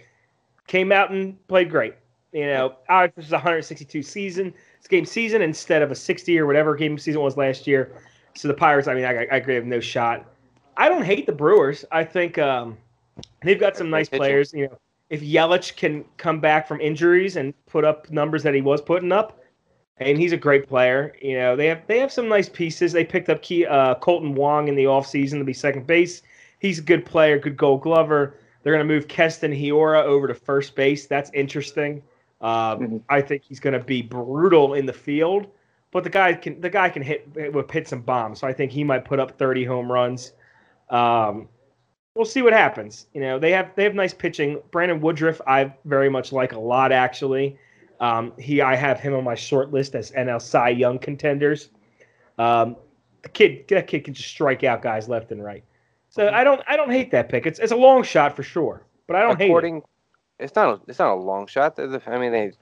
Came out and played great. You know, Alex, this is a 162 season, it's game season instead of a 60 or whatever game season was last year. So the Pirates, I mean, I, I agree, have no shot. I don't hate the Brewers. I think um, they've got some nice players. You know, if Yelich can come back from injuries and put up numbers that he was putting up, and he's a great player. You know, they have they have some nice pieces. They picked up Key, uh, Kolten Wong in the offseason to be second base. He's a good player, good Gold Glover. They're going to move Keston Hiura over to first base. That's interesting. Um, Mm-hmm. I think he's going to be brutal in the field, but the guy can the guy can hit with hit some bombs. So I think he might put up 30 home runs. Um, we'll see what happens. You know, they have they have nice pitching. Brandon Woodruff, I very much like a lot actually. Um, he, I have him on my short list as NL Cy Young contenders. Um, the kid, that kid can just strike out guys left and right. So I don't, I don't hate that pick. It's, it's a long shot for sure, but I don't hate it. It's not a, it's not a long shot. The, I mean they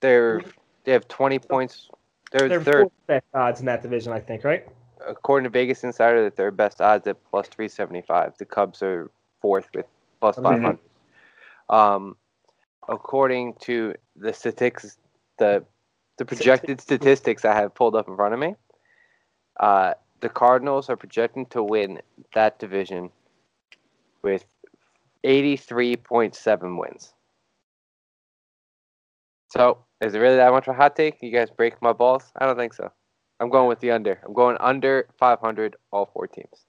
they're they have 20 points. They're They're best odds in that division, I think, right? According to Vegas Insider, the third best odds at plus 375. The Cubs are fourth with plus Mhm. 500. Um, according to the statistics, the the projected statistics I have pulled up in front of me, uh, the Cardinals are projecting to win that division with 83.7 wins. So, is it really that much of a hot take? You guys break my balls? I don't think so. I'm going with the under. I'm going under 500 all four teams.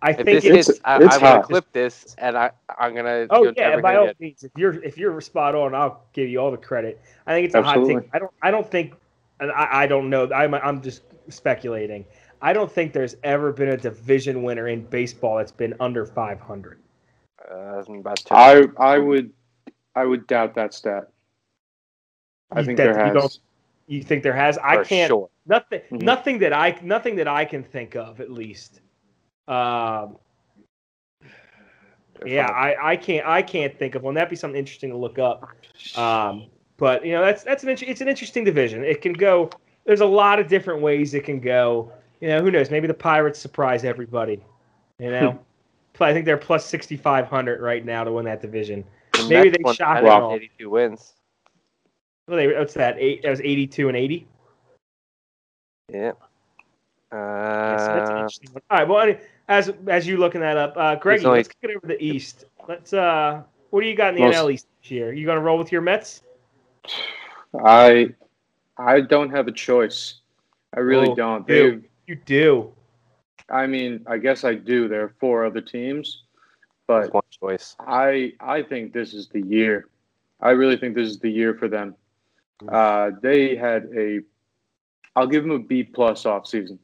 I If think this it's- hits, I, it's I'm gonna clip this, and I I'm gonna. Oh you're yeah, by all get- means, if you're if you're spot on, I'll give you all the credit. I think it's a hot Absolutely. take. I don't I don't think, and I, I don't know. I'm I'm just speculating. I don't think there's ever been a division winner in baseball that's been under 500. Uh, I'm about to. I I would I would doubt that stat. I You- think that there you don't- has. You think there has? I can't. Sure. Nothing. Mhm. Nothing that I. Nothing that I can think of, at least. Um, yeah, I, I can't. I can't think of one. That'd be something interesting to look up. Um, but you know, that's that's an it's an interesting division. It can go. There's a lot of different ways it can go. You know, who knows? Maybe the Pirates surprise everybody. You know, I think they're plus 6,500 right now to win that division. Maybe they shock 182 wins. Well, they, what's that? Eight. That was 82 and 80. Yeah. Yeah, so that's an Uh, interesting one. All right. Well, as as you looking that up, uh, Greggy, only- let's kick it over to the East. Let's. uh What do you got in the Most- NL East this year? You going to roll with your Mets? I I don't have a choice. I really Oh, don't. you They've You do. I mean, I guess I do. There are four other teams, but that's one choice. I I think this is the year. I really think this is the year for them. Uh, they had a. I'll give them a B plus off season.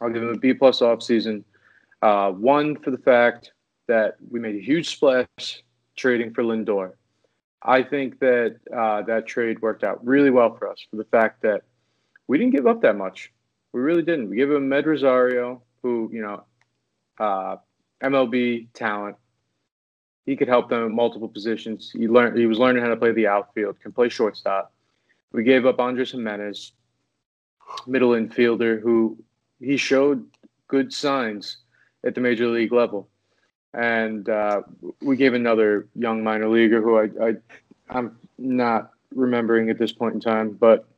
I'll give them a B plus off season. Uh, one for the fact that we made a huge splash trading for Lindor. I think that uh, that trade worked out really well for us for the fact that we didn't give up that much. We really didn't. We gave him Amed Rosario, who you know, uh, MLB talent. He could help them at multiple positions. He learned. He was learning how to play the outfield. Can play shortstop. We gave up Andres Gimenez, middle infielder, who he showed good signs at the major league level. And uh, we gave another young minor leaguer who I, I I'm not remembering at this point in time, but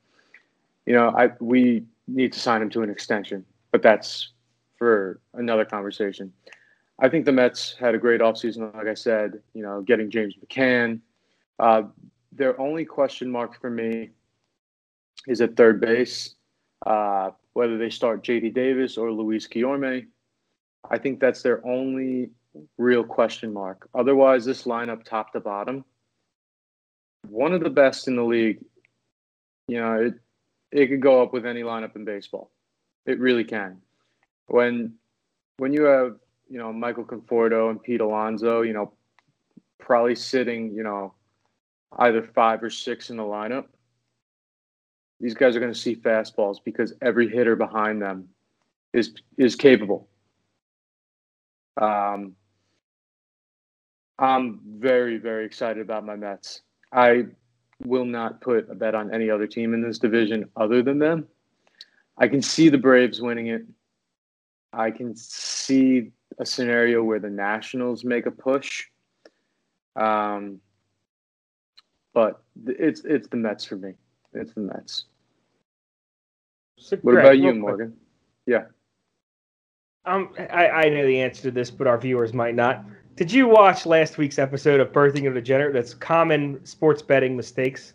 you know, I we need to sign him to an extension, but that's for another conversation. I think the Mets had a great offseason, like I said, you know, getting James McCann. Uh, their only question mark for me is at third base, uh, whether they start JD Davis or Luis Guillorme. I think that's their only real question mark. Otherwise, this lineup, top to bottom, one of the best in the league. You know, it it could go up with any lineup in baseball. It really can. When when you have you know Michael Conforto and Pete Alonso, you know, probably sitting you know either five or six in the lineup. These guys are going to see fastballs because every hitter behind them is is capable. Um, I'm very very excited about my Mets. I will not put a bet on any other team in this division other than them. I can see the Braves winning it. I can see a scenario where the Nationals make a push. Um, but it's it's the Mets for me. It's the Mets. So, What Greg, about you, quick. Morgan? Um, I, I know the answer to this, but our viewers might not. Did you watch last week's episode of Birthing a Degenerate? That's common sports betting mistakes.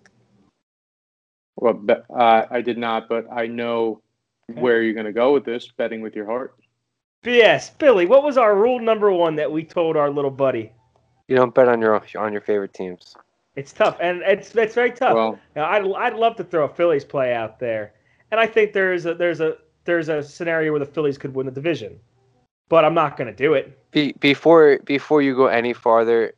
Well, uh, I did not, but I know where you're going to go with this. Betting with your heart. Yes, Billy. What was our rule number one that we told our little buddy? You don't bet on your on your favorite teams. It's tough, and it's it's very tough. Well, Now, I'd I'd love to throw a Phillies play out there, and I think there's a there's a there's a scenario where the Phillies could win the division, but I'm not going to do it. Be, before before you go any farther,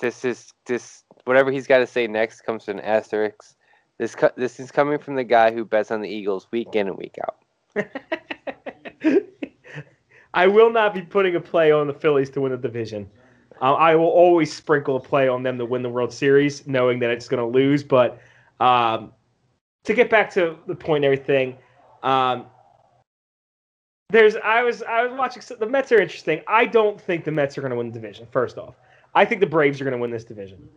this is this whatever he's got to say next comes to an asterisk. This this is coming from the guy who bets on the Eagles week in and week out. [LAUGHS] I will not be putting a play on the Phillies to win the division. Uh, I will always sprinkle a play on them to win the World Series, knowing that it's going to lose. But um, to get back to the point and everything, um, there's I was I was watching the Mets are interesting. I don't think the Mets are going to win the division. First off, I think the Braves are going to win this division.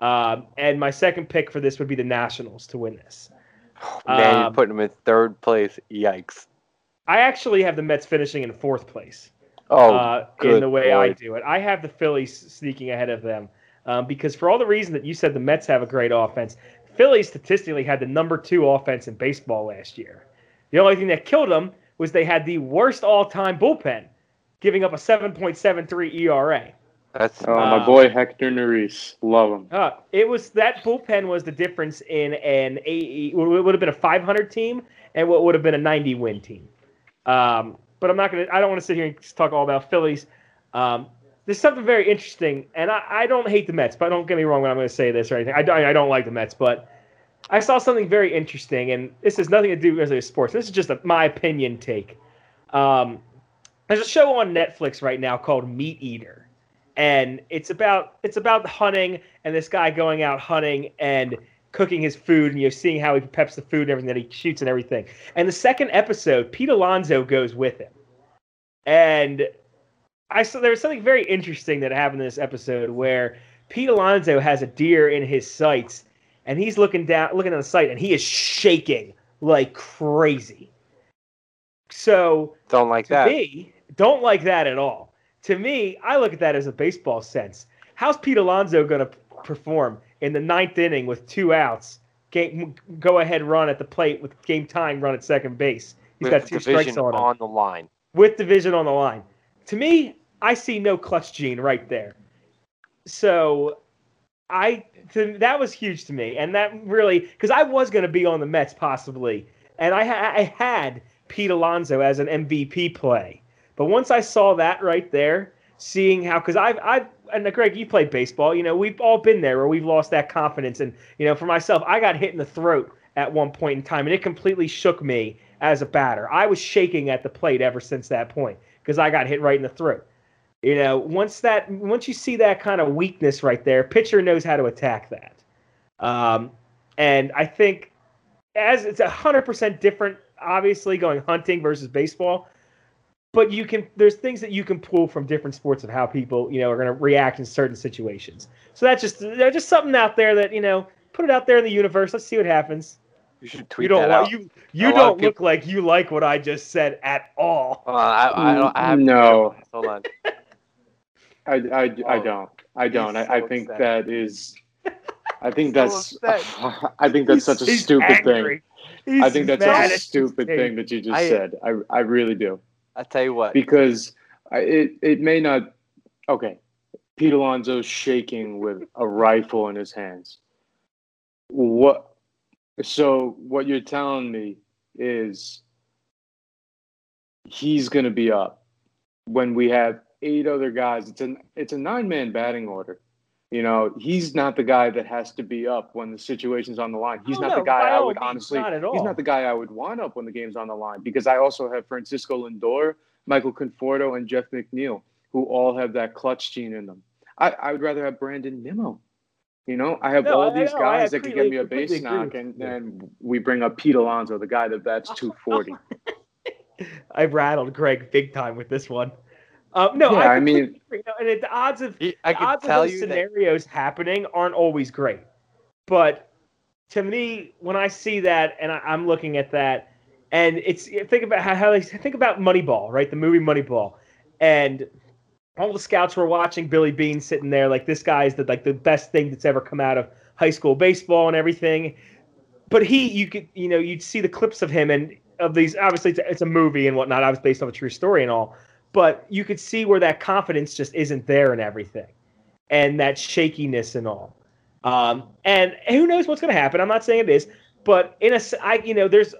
Um, and my second pick for this would be the Nationals to win this. Man, you're Um, putting him in third place. Yikes! I actually have the Mets finishing in fourth place. Oh, uh, in the way I do it. I have the Phillies sneaking ahead of them um, because for all the reason that you said the Mets have a great offense, Phillies statistically had the number two offense in baseball last year. The only thing that killed them was they had the worst all-time bullpen, giving up a 7.73 ERA. that's oh, my Uh, boy Hector Neris, love him. Uh, it was that bullpen was the difference in an eight, it would have been a 500 team and what would have been a 90 win team. Um, but I'm not gonna. I don't want to sit here and talk all about Phillies. Um, there's something very interesting, and I, I don't hate the Mets, but don't get me wrong when I'm going to say this or anything. I, I don't like the Mets, but I saw something very interesting, and this has nothing to do with sports. This is just a, my opinion take. Um, there's a show on Netflix right now called Meat Eater, and it's about it's about hunting and this guy going out hunting and cooking his food and you're seeing how he preps the food and everything that he shoots and everything. And the second episode, Pete Alonso goes with him, and I saw there was something very interesting that happened in this episode where Pete Alonso has a deer in his sights and he's looking down looking at the sight and he is shaking like crazy. So don't like to that. me, don't like that at all. To me, I look at that as a baseball sense. How's Pete Alonso going to perform in the ninth inning with two outs? Game, go ahead run at the plate with game time run at second base. He's with got two strikes on him on the line. with division on the line. To me, I see no clutch gene right there. So I to, that was huge to me, and that really because I was going to be on the Mets possibly, and I, ha- I had Pete Alonso as an MVP play, but once I saw that right there, seeing how because I've I've and Greg, you played baseball, you know we've all been there where we've lost that confidence, and you know for myself, I got hit in the throat at one point in time, and it completely shook me as a batter. I was shaking at the plate ever since that point because I got hit right in the throat. You know, once that once you see that kind of weakness right there, pitcher knows how to attack that. Um, and I think as it's a hundred percent different, obviously going hunting versus baseball. But you can there's things that you can pull from different sports of how people you know are going to react in certain situations. So that's just that's just something out there that you know put it out there in the universe. Let's see what happens. You should tweet You don't that out. you you A lot of don't people- look like you like what I just said at all. Hold on, I, I, don't, I have No. Hold on. I, I, I Oh, don't. I don't. he's I, I think upset. that is. I think [LAUGHS] So that's. upset. [LAUGHS] I think that's such a He's stupid thing. He's I think that's mad a stupid thing that you just I- said. I, I really do I tell you what. because I, it it may not. Okay, Pete Alonso's shaking with a rifle in his hands. What? So what you're telling me is he's going to be up when we have eight other guys. It's an it's a nine man batting order. You know, he's not the guy that has to be up when the situation's on the line. He's not no, the guy I would honestly. not at all. He's not the guy I would want up when the game's on the line because I also have Francisco Lindor, Michael Conforto, and Jeff McNeil, who all have that clutch gene in them. I, I would rather have Brandon Nimmo. You know, I have No, all these guys that can give me a base knock, and then we bring up Pete Alonso, the guy that bats [LAUGHS] 240. [LAUGHS] I've rattled Greg big time with this one. Um, no, Yeah, I, I mean- completely agree. No, and it, the odds of He- I the can odds of tell those you that scenarios happening aren't always great. But to me, when I see that and I, I'm looking at that, and it's think about how, how they think about Moneyball, right? The movie Moneyball, and all the scouts were watching Billy Beane sitting there like this guy is the like the best thing that's ever come out of high school baseball and everything. but he, you could, you know, you'd see the clips of him and of these. Obviously, it's a, it's a movie and whatnot. I was based off a true story and all, but you could see where that confidence just isn't there and everything, and that shakiness and all. Um, and who knows what's going to happen? I'm not saying it is, but in a, I, you know, there's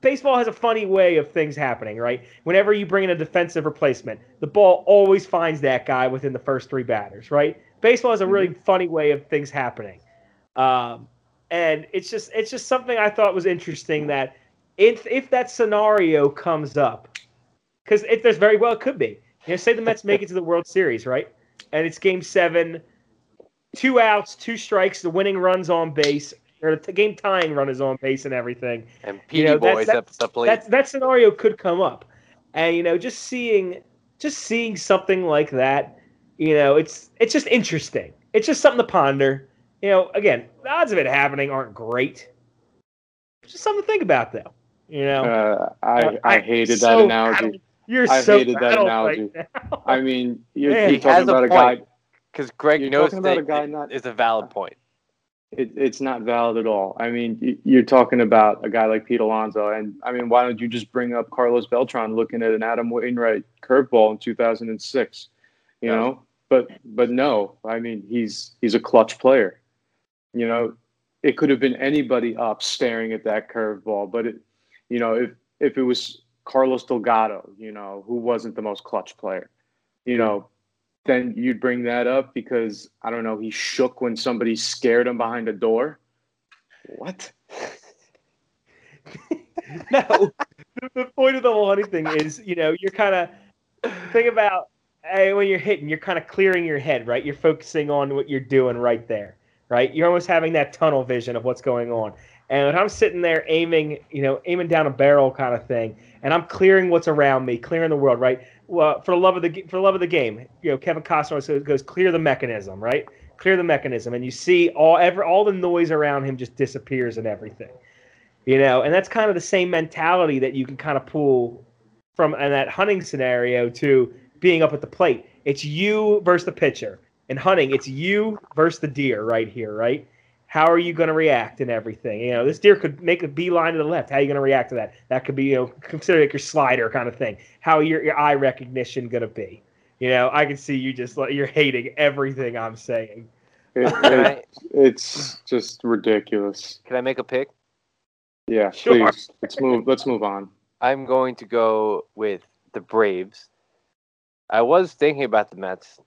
baseball has a funny way of things happening, right? Whenever you bring in a defensive replacement, the ball always finds that guy within the first three batters, right? Baseball has a really mm-hmm. funny way of things happening. Um, and it's just it's just something I thought was interesting that if if that scenario comes up, because it there's very well it could be. You know, say the Mets make it to the World Series, right? And it's Game Seven, two outs, two strikes, the winning runs on base, or the game tying run is on base and everything. And Petey you know, boys at the plate. That, that scenario could come up, and you know, just seeing just seeing something like that, you know, it's it's just interesting. It's just something to ponder. You know, again, the odds of it happening aren't great. It's just something to think about, though. You know, uh, I I hated that analogy. You're I so hated that analogy. Right I mean, you're, Man, you're talking about a, a guy because Greg you're knows about a guy not, is a valid point. It, it's not valid at all. I mean, you're talking about a guy like Pete Alonso, and I mean, why don't you just bring up Carlos Beltran looking at an Adam Wainwright curveball in 2006? You yeah. know, but but no, I mean, he's he's a clutch player. You know, it could have been anybody up staring at that curveball, but it, you know, if if it was Carlos Delgado, you know, who wasn't the most clutch player, you know, then you'd bring that up because I don't know, he shook when somebody scared him behind a door. What? [LAUGHS] no, the point of the whole hunting thing is, you know, you're kind of think about hey, when you're hitting, you're kind of clearing your head, right? You're focusing on what you're doing right there right? You're almost having that tunnel vision of what's going on. And I'm sitting there aiming, you know, aiming down a barrel kind of thing, and I'm clearing what's around me, clearing the world, right? Well, for the love of the for the love of the game, you know, Kevin Costner goes clear the mechanism, right? Clear the mechanism, and you see all ever all the noise around him just disappears and everything, you know. And that's kind of the same mentality that you can kind of pull from in that hunting scenario to being up at the plate. It's you versus the pitcher in hunting, it's you versus the deer right here, right? How are you going to react and everything? You know, this deer could make a beeline to the left. How are you going to react to that? That could be, you know, consider like your slider kind of thing. How your your eye recognition going to be? You know, I can see you just like you're hating everything I'm saying. It, it, it's just ridiculous. Can I make a pick? Yeah, sure. please. Let's move. Let's move on. I'm going to go with the Braves. I was thinking about the Mets,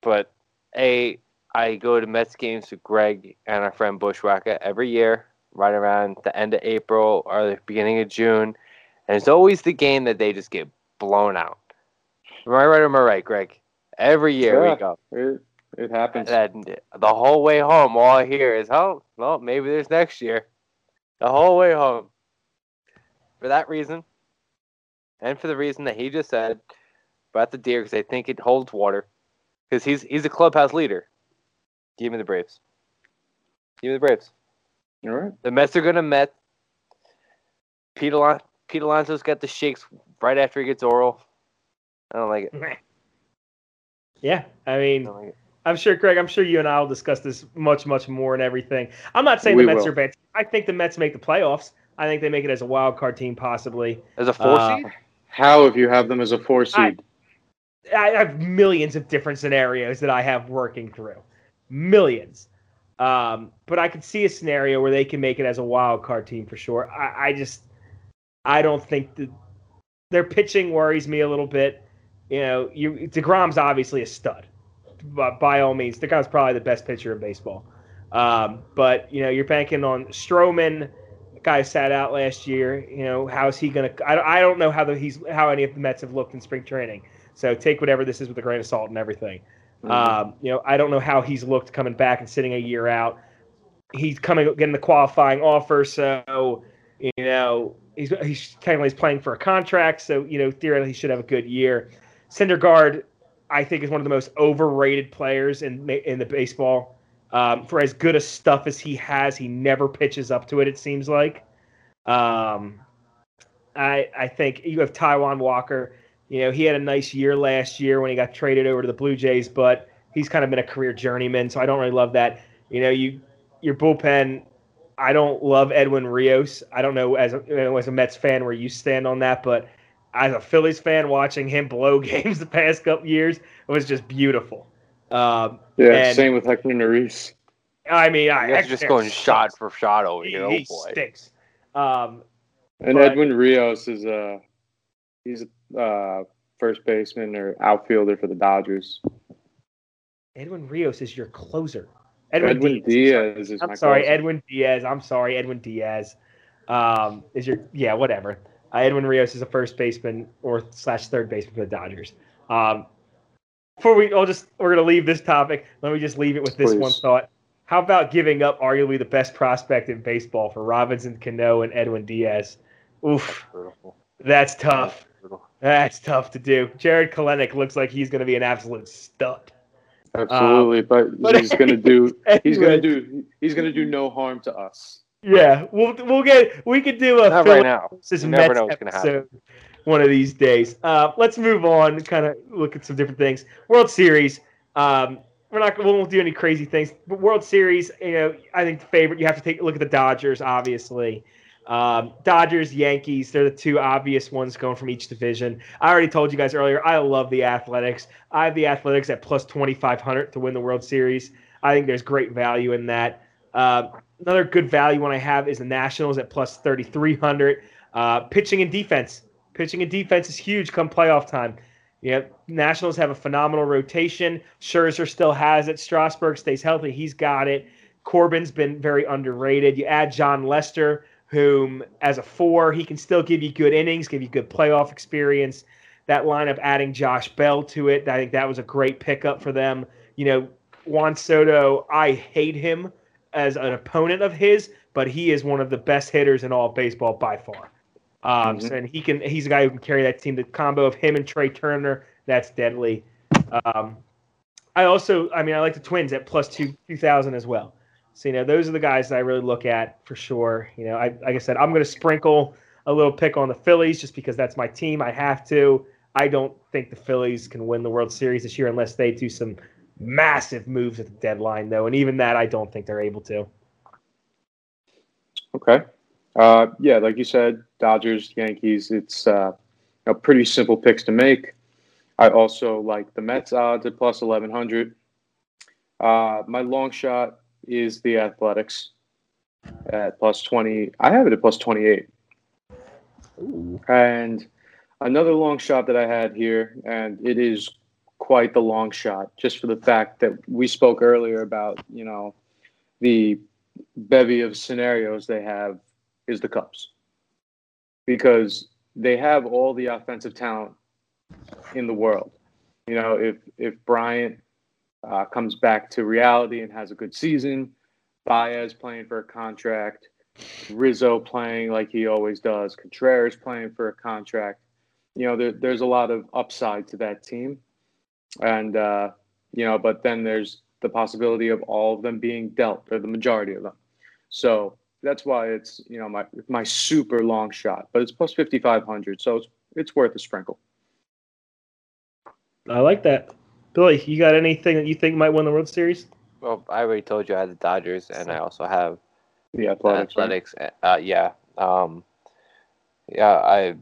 but a I go to Mets games with Greg and our friend Bushwhacker every year, right around the end of April or the beginning of June, and it's always the game that they just get blown out. Am I right or am I right, Greg? Every year yeah, we go. It, it happens. And the whole way home, all I hear is, "Oh, well, maybe there's next year." The whole way home. For that reason, and for the reason that he just said about the deer, because I think it holds water because he's he's a clubhouse leader. Give me the Braves. Give me the Braves. All right. The Mets are gonna Met. Pete, Alon- Pete Alonso's got the shakes right after he gets oral. I don't like it. Yeah, I mean, I like I'm sure, Craig. I'm sure you and I will discuss this much, much more and everything. I'm not saying we the Mets will. are bad. I think the Mets make the playoffs. I think they make it as a wild card team, possibly as a four uh, seed. How if you have them as a four seed? I, I have millions of different scenarios that I have working through, millions. Um, but I could see a scenario where they can make it as a wild card team for sure. I, I just, I don't think that their pitching worries me a little bit. You know, you Degrom's obviously a stud, but by all means, Degrom's probably the best pitcher in baseball. Um, but you know, you're banking on Stroman. Guy sat out last year. You know, how's he gonna? I, I don't know how the, he's how any of the Mets have looked in spring training. So take whatever this is with a grain of salt and everything. Mm-hmm. Um, you know, I don't know how he's looked coming back and sitting a year out. He's coming getting the qualifying offer, so you know he's he's technically he's playing for a contract, so you know theoretically he should have a good year. Syndergaard, I think, is one of the most overrated players in in the baseball. Um, for as good a stuff as he has, he never pitches up to it. It seems like. Um, I I think you have Taijuan Walker. You know, he had a nice year last year when he got traded over to the Blue Jays, but he's kind of been a career journeyman, so I don't really love that. You know, you your bullpen, I don't love Edwin Rios. I don't know as a, you know, as a Mets fan where you stand on that, but as a Phillies fan, watching him blow [LAUGHS] games the past couple years was just beautiful. Um, Yeah, and- same with Hector Neris. I mean, I You guys just going shot for shot over He. Oh he boy. stinks. Um, And But- Edwin Rios is a he's a uh, first baseman or outfielder for the Dodgers. Edwin Rios is your closer. Edwin, Diaz is I'm my sorry, closer. Edwin Diaz. I'm sorry, Edwin Diaz. Um, is your yeah, whatever. Uh, Edwin Rios is a first baseman or slash third baseman for the Dodgers. Um, before we, I'll just we're gonna leave this topic. Let me just leave it with this Please. one thought. How about giving up arguably the best prospect in baseball for Robinson Cano and Edwin Diaz? Oof, Brutal. that's tough. That's tough to do. Jarred Kelenic looks like he's going to be an absolute stud. Absolutely, but, but- he's gonna do [LAUGHS] he's gonna do he's gonna do no harm to us. Yeah, we'll we'll get we could do a Not right now. You never know what's gonna episode one of these days. Uh, let's move on. Kind of look at some different things. World Series. Um, we're not. We won't do any crazy things. But World Series. You know, I think the favorite. You have to take a look at the Dodgers. Obviously, um, Dodgers, Yankees. They're the two obvious ones going from each division. I already told you guys earlier. I love the Athletics. I have the Athletics at plus twenty five hundred to win the World Series. I think there's great value in that. Uh, another good value one I have is the Nationals at plus 3,300. Uh, pitching and defense. Pitching and defense is huge come playoff time. Yeah, Nationals have a phenomenal rotation. Scherzer still has it. Strasburg stays healthy. He's got it. Corbin's been very underrated. You add Jon Lester, whom as a four, he can still give you good innings, give you good playoff experience. That lineup adding Josh Bell to it, I think that was a great pickup for them. You know, Juan Soto, I hate him as an opponent of his, but he is one of the best hitters in all of baseball by far. Um, Mhm. so, and he can he's a guy who can carry that team. The combo of him and Trea Turner, that's deadly. Um, I also, I mean, I like the Twins at plus two two thousand as well. So you know, those are the guys that I really look at for sure. You know, I like I said, I'm going to sprinkle a little pick on the Phillies just because that's my team. I have to. I don't think the Phillies can win the World Series this year unless they do some massive moves at the deadline, though, and even that, I don't think they're able to. Okay. Uh, yeah, like you said, Dodgers, Yankees. It's uh, pretty simple picks to make. I also like the Mets odds at plus eleven hundred. Uh, my long shot is the Athletics at plus twenty. I have it at plus twenty eight. And another long shot that I had here, and it is quite the long shot, just for the fact that we spoke earlier about, you know, the bevy of scenarios they have is the Cubs. Because they have all the offensive talent in the world. You know, if if Bryant uh, comes back to reality and has a good season, Baez playing for a contract, Rizzo playing like he always does, Contreras playing for a contract. You know, there, there's a lot of upside to that team, and uh, you know, but then there's the possibility of all of them being dealt, or the majority of them. So that's why it's you know my my super long shot, but it's plus fifty five hundred, so it's it's worth a sprinkle. I like that. Billy, you got anything that you think might win the World Series? Well, I already told you I had the Dodgers, and I also have The the athletics. right? Uh, yeah. Um, yeah, I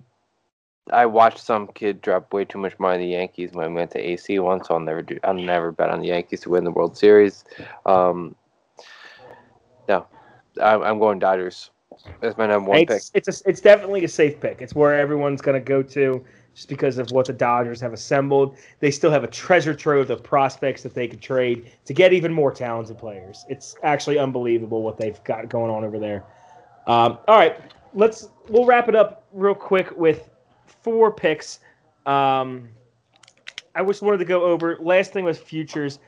I watched some kid drop way too much money on the Yankees when I went to AC once, so I'll never do. I'll never bet on the Yankees to win the World Series. Um, no, I'm, I'm going Dodgers. That's my number one pick. It's it's a, it's definitely a safe pick. It's where everyone's going to go to just because of what the Dodgers have assembled. They still have a treasure trove of prospects that they could trade to get even more talented players. It's actually unbelievable what they've got going on over there. Um, all right, let's we'll wrap it up real quick with four picks. Um, I just wanted to go over. Last thing was futures.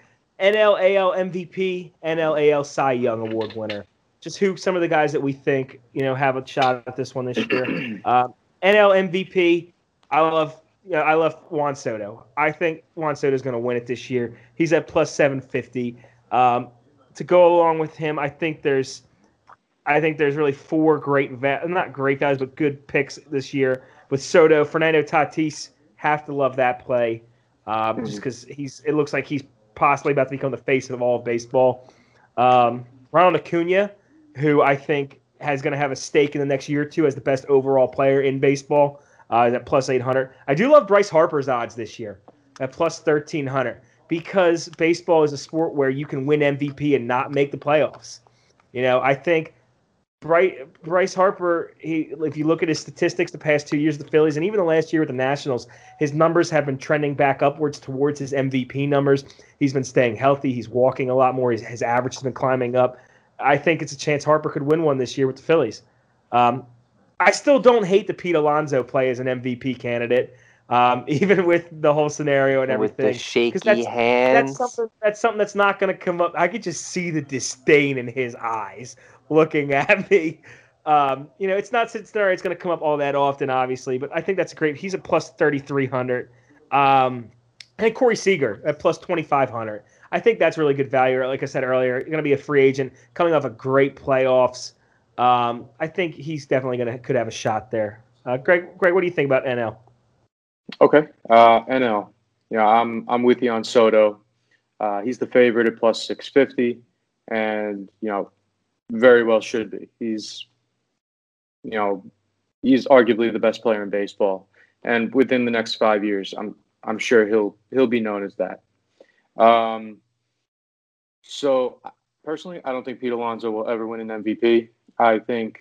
NLAL MVP, NLAL Cy Young Award winner. Just who some of the guys that we think you know have a shot at this one this year. [CLEARS THROAT] Uh, NL MVP. I love. Yeah, I love Juan Soto. I think Juan Soto is going to win it this year. He's at plus seven fifty. Um, to go along with him, I think there's, I think there's really four great, va- not great guys, but good picks this year with Soto, Fernando Tatis. Have to love that play, um, just because he's. It looks like he's possibly about to become the face of all of baseball. Um, Ronald Acuna who I think has going to have a stake in the next year or two as the best overall player in baseball. Uh, at plus 800. I do love Bryce Harper's odds this year at plus 1300 because baseball is a sport where you can win MVP and not make the playoffs. You know, I think Bryce Harper, he, if you look at his statistics the past two years, the Phillies, and even the last year with the Nationals, his numbers have been trending back upwards towards his MVP numbers. He's been staying healthy. He's walking a lot more. His, his average has been climbing up. I think it's a chance Harper could win one this year with the Phillies. Um, I still don't hate the Pete Alonso play as an MVP candidate, um, [LAUGHS] even with the whole scenario and everything. With the shaky that's, hands. That's something, that's something that's not going to come up. I could just see the disdain in his eyes looking [LAUGHS] at me. Um, you know, it's not since there it's going to come up all that often, obviously, but I think that's great. He's a plus 3,300. Um, and Corey Seager at plus 2,500. I think that's really good value. Like I said earlier, you're going to be a free agent coming off a great playoffs. Um, I think he's definitely to could have a shot there. Uh, Greg, Greg, what do you think about NL? Okay, uh, NL. Yeah, I'm I'm with you on Soto. Uh, he's the favorite at plus 650, and you know, very well should be. He's, you know, he's arguably the best player in baseball, and within the next five years, I'm I'm sure he'll he'll be known as that. Um, so personally, I don't think Pete Alonso will ever win an MVP. I think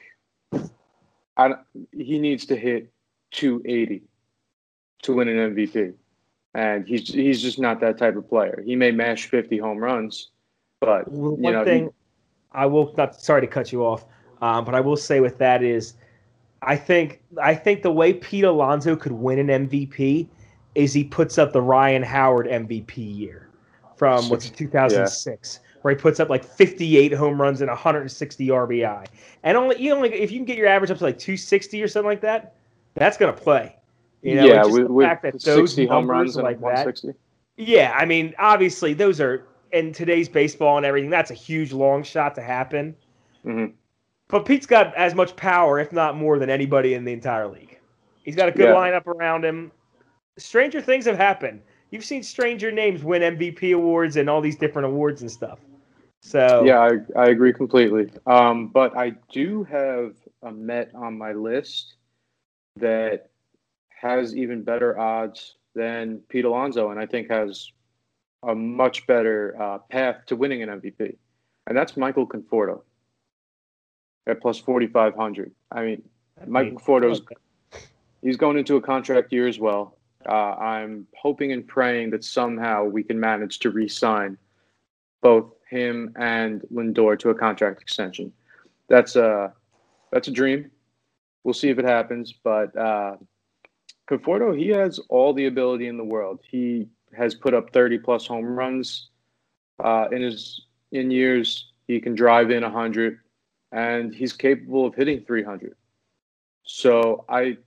I, he needs to hit 280 to win an MVP, and he's he's just not that type of player. He may mash 50 home runs, but well, one know, thing he, I will not. Sorry to cut you off, um, but I will say with that is, I think I think the way Pete Alonso could win an MVP is he puts up the Ryan Howard MVP year from what's 2006. Yeah where he puts up like 58 home runs and 160 RBI. And only you only if you can get your average up to like 260 or something like that, that's gonna play. You know, yeah, with, with fact that 60 home runs like that. Yeah, I mean, obviously those are in today's baseball and everything. That's a huge long shot to happen. Mm-hmm. But Pete's got as much power, if not more, than anybody in the entire league. He's got a good yeah. lineup around him. Stranger things have happened. You've seen stranger names win MVP awards and all these different awards and stuff. So yeah, I, I agree completely. Um, but I do have a Met on my list that has even better odds than Pete Alonso, and I think has a much better uh, path to winning an MVP, and that's Michael Conforto at plus forty five hundred. I mean, Michael Conforto's he's going into a contract year as well. Uh, I'm hoping and praying that somehow we can manage to re-sign both him and Lindor to a contract extension. That's a that's a dream. We'll see if it happens, but uh, Conforto he has all the ability in the world. He has put up 30 plus home runs uh, in his in years. He can drive in 100, and he's capable of hitting 300. So I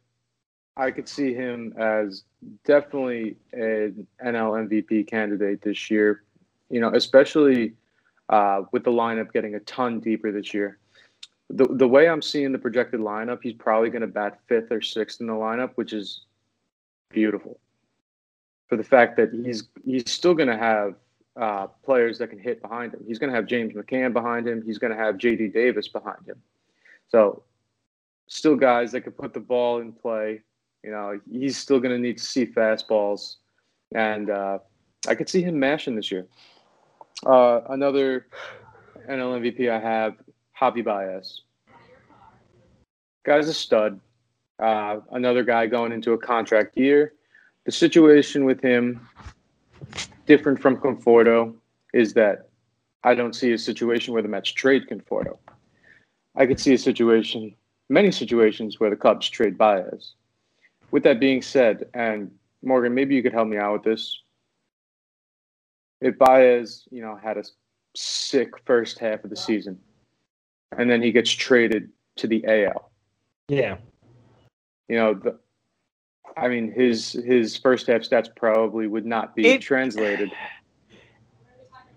I could see him as definitely an NL MVP candidate this year. You know, especially uh, with the lineup getting a ton deeper this year. The, the way I'm seeing the projected lineup, he's probably going to bat fifth or sixth in the lineup, which is beautiful for the fact that he's he's still going to have uh, players that can hit behind him. He's going to have James McCann behind him. He's going to have J.D. Davis behind him. So, still guys that can put the ball in play. You know, he's still going to need to see fastballs, and uh, I could see him mashing this year. Uh, another NL MVP I have, Javi Baez. Guy's a stud. Uh, another guy going into a contract year. The situation with him, different from Conforto, is that I don't see a situation where the Mets trade Conforto. I could see a situation, many situations, where the Cubs trade Baez. With that being said, and Morgan, maybe you could help me out with this if Baez, you know, had a sick first half of the season, and then he gets traded to the AL. Yeah. You know, the, I mean, his his first half stats probably would not be it, translated.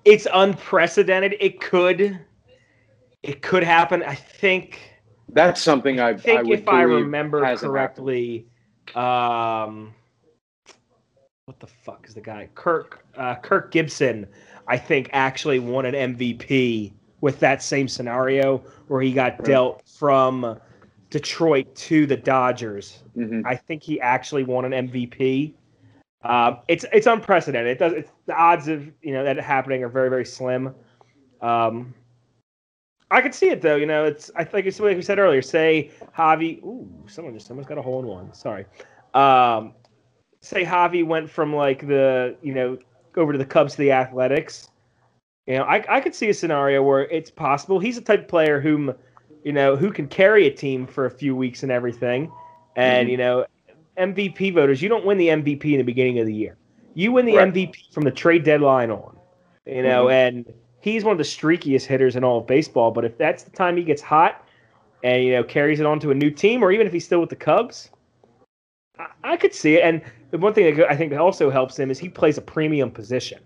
It's unprecedented. It could, it could happen. I think. That's something I, I think, I if I remember correctly, um, what the fuck is the guy? Kirk uh, Kirk Gibson, I think actually won an MVP with that same scenario where he got dealt from Detroit to the Dodgers. Mhm. I think he actually won an MVP. Um, it's it's unprecedented. It does it's, the odds of you know that happening are very very slim. Um, I could see it though. You know, it's I think it's like we said earlier. Say Javi. Ooh, someone just someone's got a hole in one. Sorry. Um, say Javi went from like the you know over to the Cubs to the Athletics. You know, I I could see a scenario where it's possible. He's the type of player whom you know who can carry a team for a few weeks and everything. And Mhm. you know, MVP voters, you don't win the MVP in the beginning of the year. You win the Right. MVP from the trade deadline on. You know, and he's one of the streakiest hitters in all of baseball. But if that's the time he gets hot and you know carries it on to a new team, or even if he's still with the Cubs, I, I could see it. And the one thing that I think also helps him is he plays a premium position.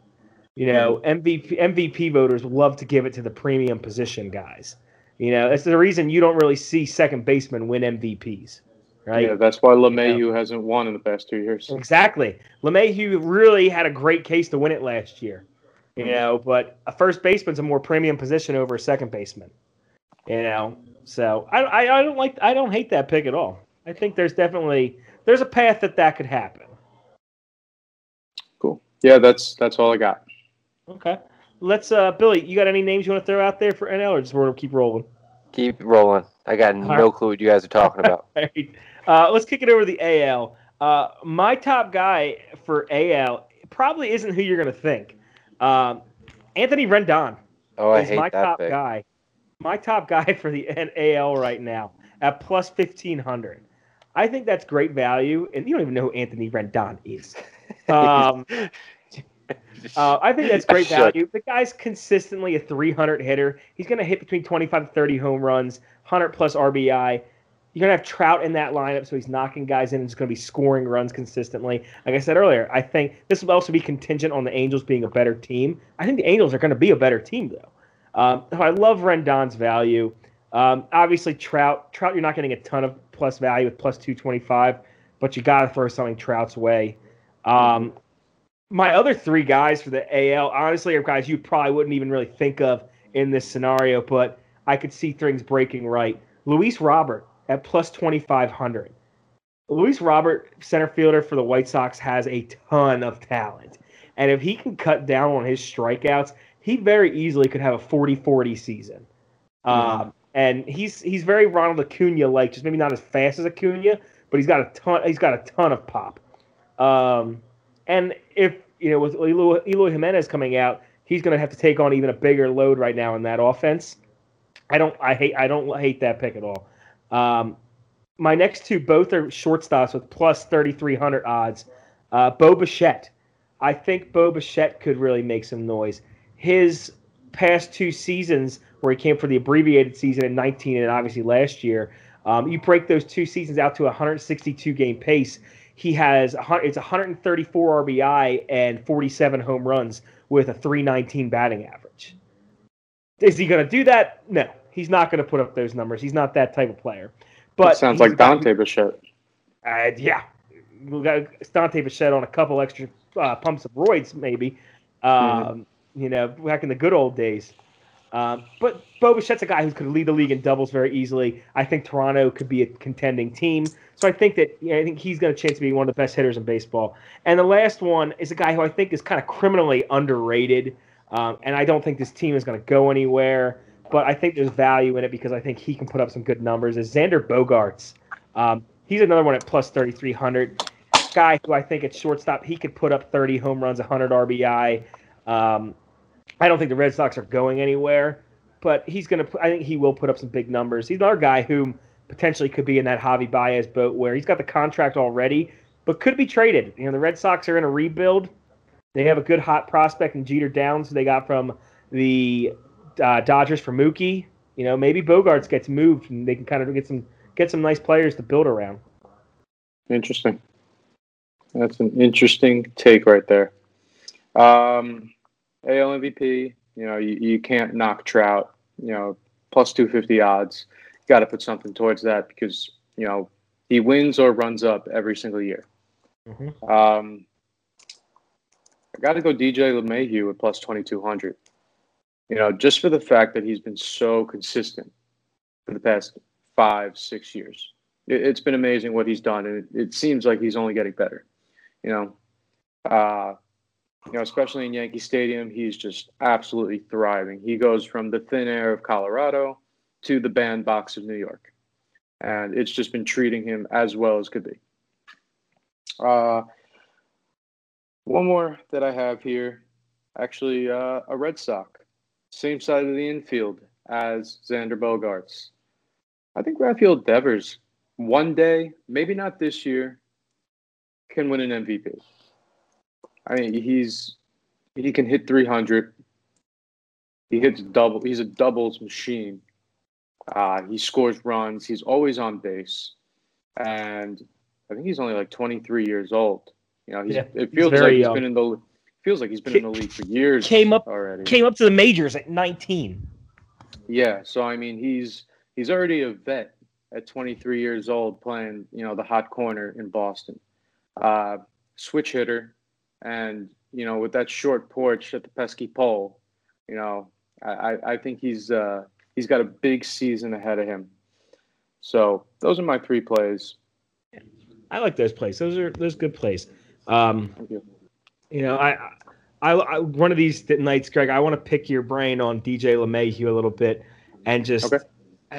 You know, mm-hmm. MVP MVP voters love to give it to the premium position guys. You know, that's the reason you don't really see second basemen win MVPs, right? Yeah, that's why LeMahieu hasn't won in the past two years. Exactly. LeMahieu really had a great case to win it last year. You mm-hmm. know, but a first baseman's a more premium position over a second baseman. You know, so I, I, I don't like I don't hate that pick at all. I think there's definitely there's a path that that could happen. Cool. Yeah, that's that's all I got. Okay, let's uh Billy, you got any names you want to throw out there for NL, or just we're gonna keep rolling? Keep rolling. I got no right. clue what you guys are talking about. [LAUGHS] All right. Uh, let's kick it over to the AL. Uh, my top guy for AL probably isn't who you're going to think. Um, Anthony Rendon Oh, I is hate my that top pick. guy. My top guy [LAUGHS] for the N- AL right now at plus 1500. I think that's great value, and you don't even know who Anthony Rendon is. [LAUGHS] Um, uh, I think that's great value. The guy's consistently a 300 hitter. He's going to hit between 25 to 30 home runs, 100 plus RBI. You're going to have Trout in that lineup, so he's knocking guys in and he's going to be scoring runs consistently. Like I said earlier, I think this will also be contingent on the Angels being a better team. I think the Angels are going to be a better team, though. Um, so I love Rendon's value. Um, obviously, Trout, Trout, you're not getting a ton of plus value with plus 225, but you got to throw something Trout's way. Um, my other three guys for the AL, honestly, are guys you probably wouldn't even really think of in this scenario, but I could see things breaking right. Luis Robert at plus 2,500. Luis Robert, center fielder for the White Sox, has a ton of talent. And if he can cut down on his strikeouts, he very easily could have a 40 40 season. Um, and he's he's very Ronald Acuna like, just maybe not as fast as Acuna, but he's got a ton he's got a ton of pop. Um, and if you know with Eloy, Jimenez coming out, he's going to have to take on even a bigger load right now in that offense. I don't I hate I don't hate that pick at all. Um, my next two both are shortstops with plus thirty three hundred odds. Uh, Bo Bichette, I think Bo Bichette could really make some noise. His past two seasons, where he came for the abbreviated season in nineteen and obviously last year, um, you break those two seasons out to a 162 game pace. He has it's 134 RBI and 47 home runs with a 319 batting average. Is he going to do that? No, he's not going to put up those numbers. He's not that type of player. But That sounds like Dante Bichette. uh, yeah, we got Dante Bichette on a couple extra uh, pumps of roids, maybe. Um, You know, back in the good old days. Um, but Bo Bichette's a guy who could lead the league in doubles very easily. I think Toronto could be a contending team. So I think that you know, I think he's got a chance to be one of the best hitters in baseball. And the last one is a guy who I think is kind of criminally underrated. Um, and I don't think this team is going to go anywhere. But I think there's value in it because I think he can put up some good numbers. Is Xander Bogaerts? Um, he's another one at plus 3,300. Guy who I think at shortstop he could put up 30 home runs, 100 RBI. Um, I don't think the Red Sox are going anywhere, but he's going to. I think he will put up some big numbers. He's another guy who potentially could be in that Javi Baez boat where he's got the contract already, but could be traded. You know, the Red Sox are in a rebuild. They have a good hot prospect in Jeter Downs, who they got from the uh, Dodgers for Mookie. You know, maybe Bogaerts gets moved and they can kind of get some get some nice players to build around. Interesting. That's an interesting take right there. Um, AL MVP, you know, you, you can't knock Trout, you know, plus 250 odds. Got to put something towards that because, you know, he wins or runs up every single year. Mhm. Um, I got to go DJ LeMahieu at plus 2200. You know, just for the fact that he's been so consistent for the past five, six years. It, has been amazing what he's done, and it, it, seems like he's only getting better. You know, uh, you know, especially in Yankee Stadium, he's just absolutely thriving. He goes from the thin air of Colorado to the bandbox of New York, and it's just been treating him as well as could be. Uh, one more that I have here, actually, uh, a Red Sox, same side of the infield as Xander Bogaerts. I think Rafael Devers, one day, maybe not this year, can win an MVP. I mean, he's he can hit 300. He hits double. He's a doubles machine. Uh, he scores runs. He's always on base, and I think he's only like 23 years old. You know, yeah, it feels like he's young. been in the feels like he's been in the league for years. Came up already. Came up to the majors at 19. Yeah, so I mean, he's he's already a vet at 23 years old, playing you know the hot corner in Boston. Uh, switch hitter, and you know with that short porch at the pesky pole, you know, I I think he's uh, he's got a big season ahead of him. So those are my three plays. I like those plays. Those are those are good plays. Um, you. you. know, I, I, I, one of these nights, Greg, I want to pick your brain on DJ LeMahieu a little bit, and just okay.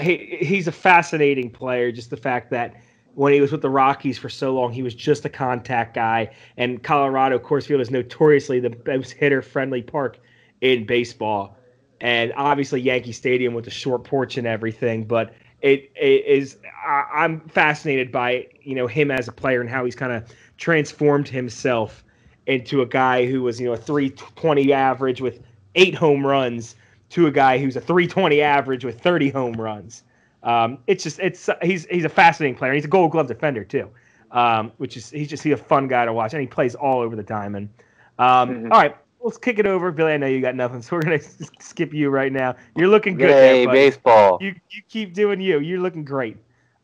he, he's a fascinating player. Just the fact that when he was with the Rockies for so long, he was just a contact guy, and Colorado Coors Field is notoriously the most hitter-friendly park in baseball, and obviously Yankee Stadium with the short porch and everything, but. It, it is I, I'm fascinated by you know him as a player and how he's kind of transformed himself into a guy who was, you know, a 320 average with eight home runs to a guy who's a 320 average with 30 home runs. Um, it's just it's he's he's a fascinating player. He's a Gold Glove defender too, um, which is he's just he's a fun guy to watch, and he plays all over the diamond. Um, mm-hmm. all right, let's kick it over, Billy. I know you got nothing, so [LAUGHS] we're gonna skip you right now. You're looking good. Hey, baseball. You you keep doing you. You're looking great.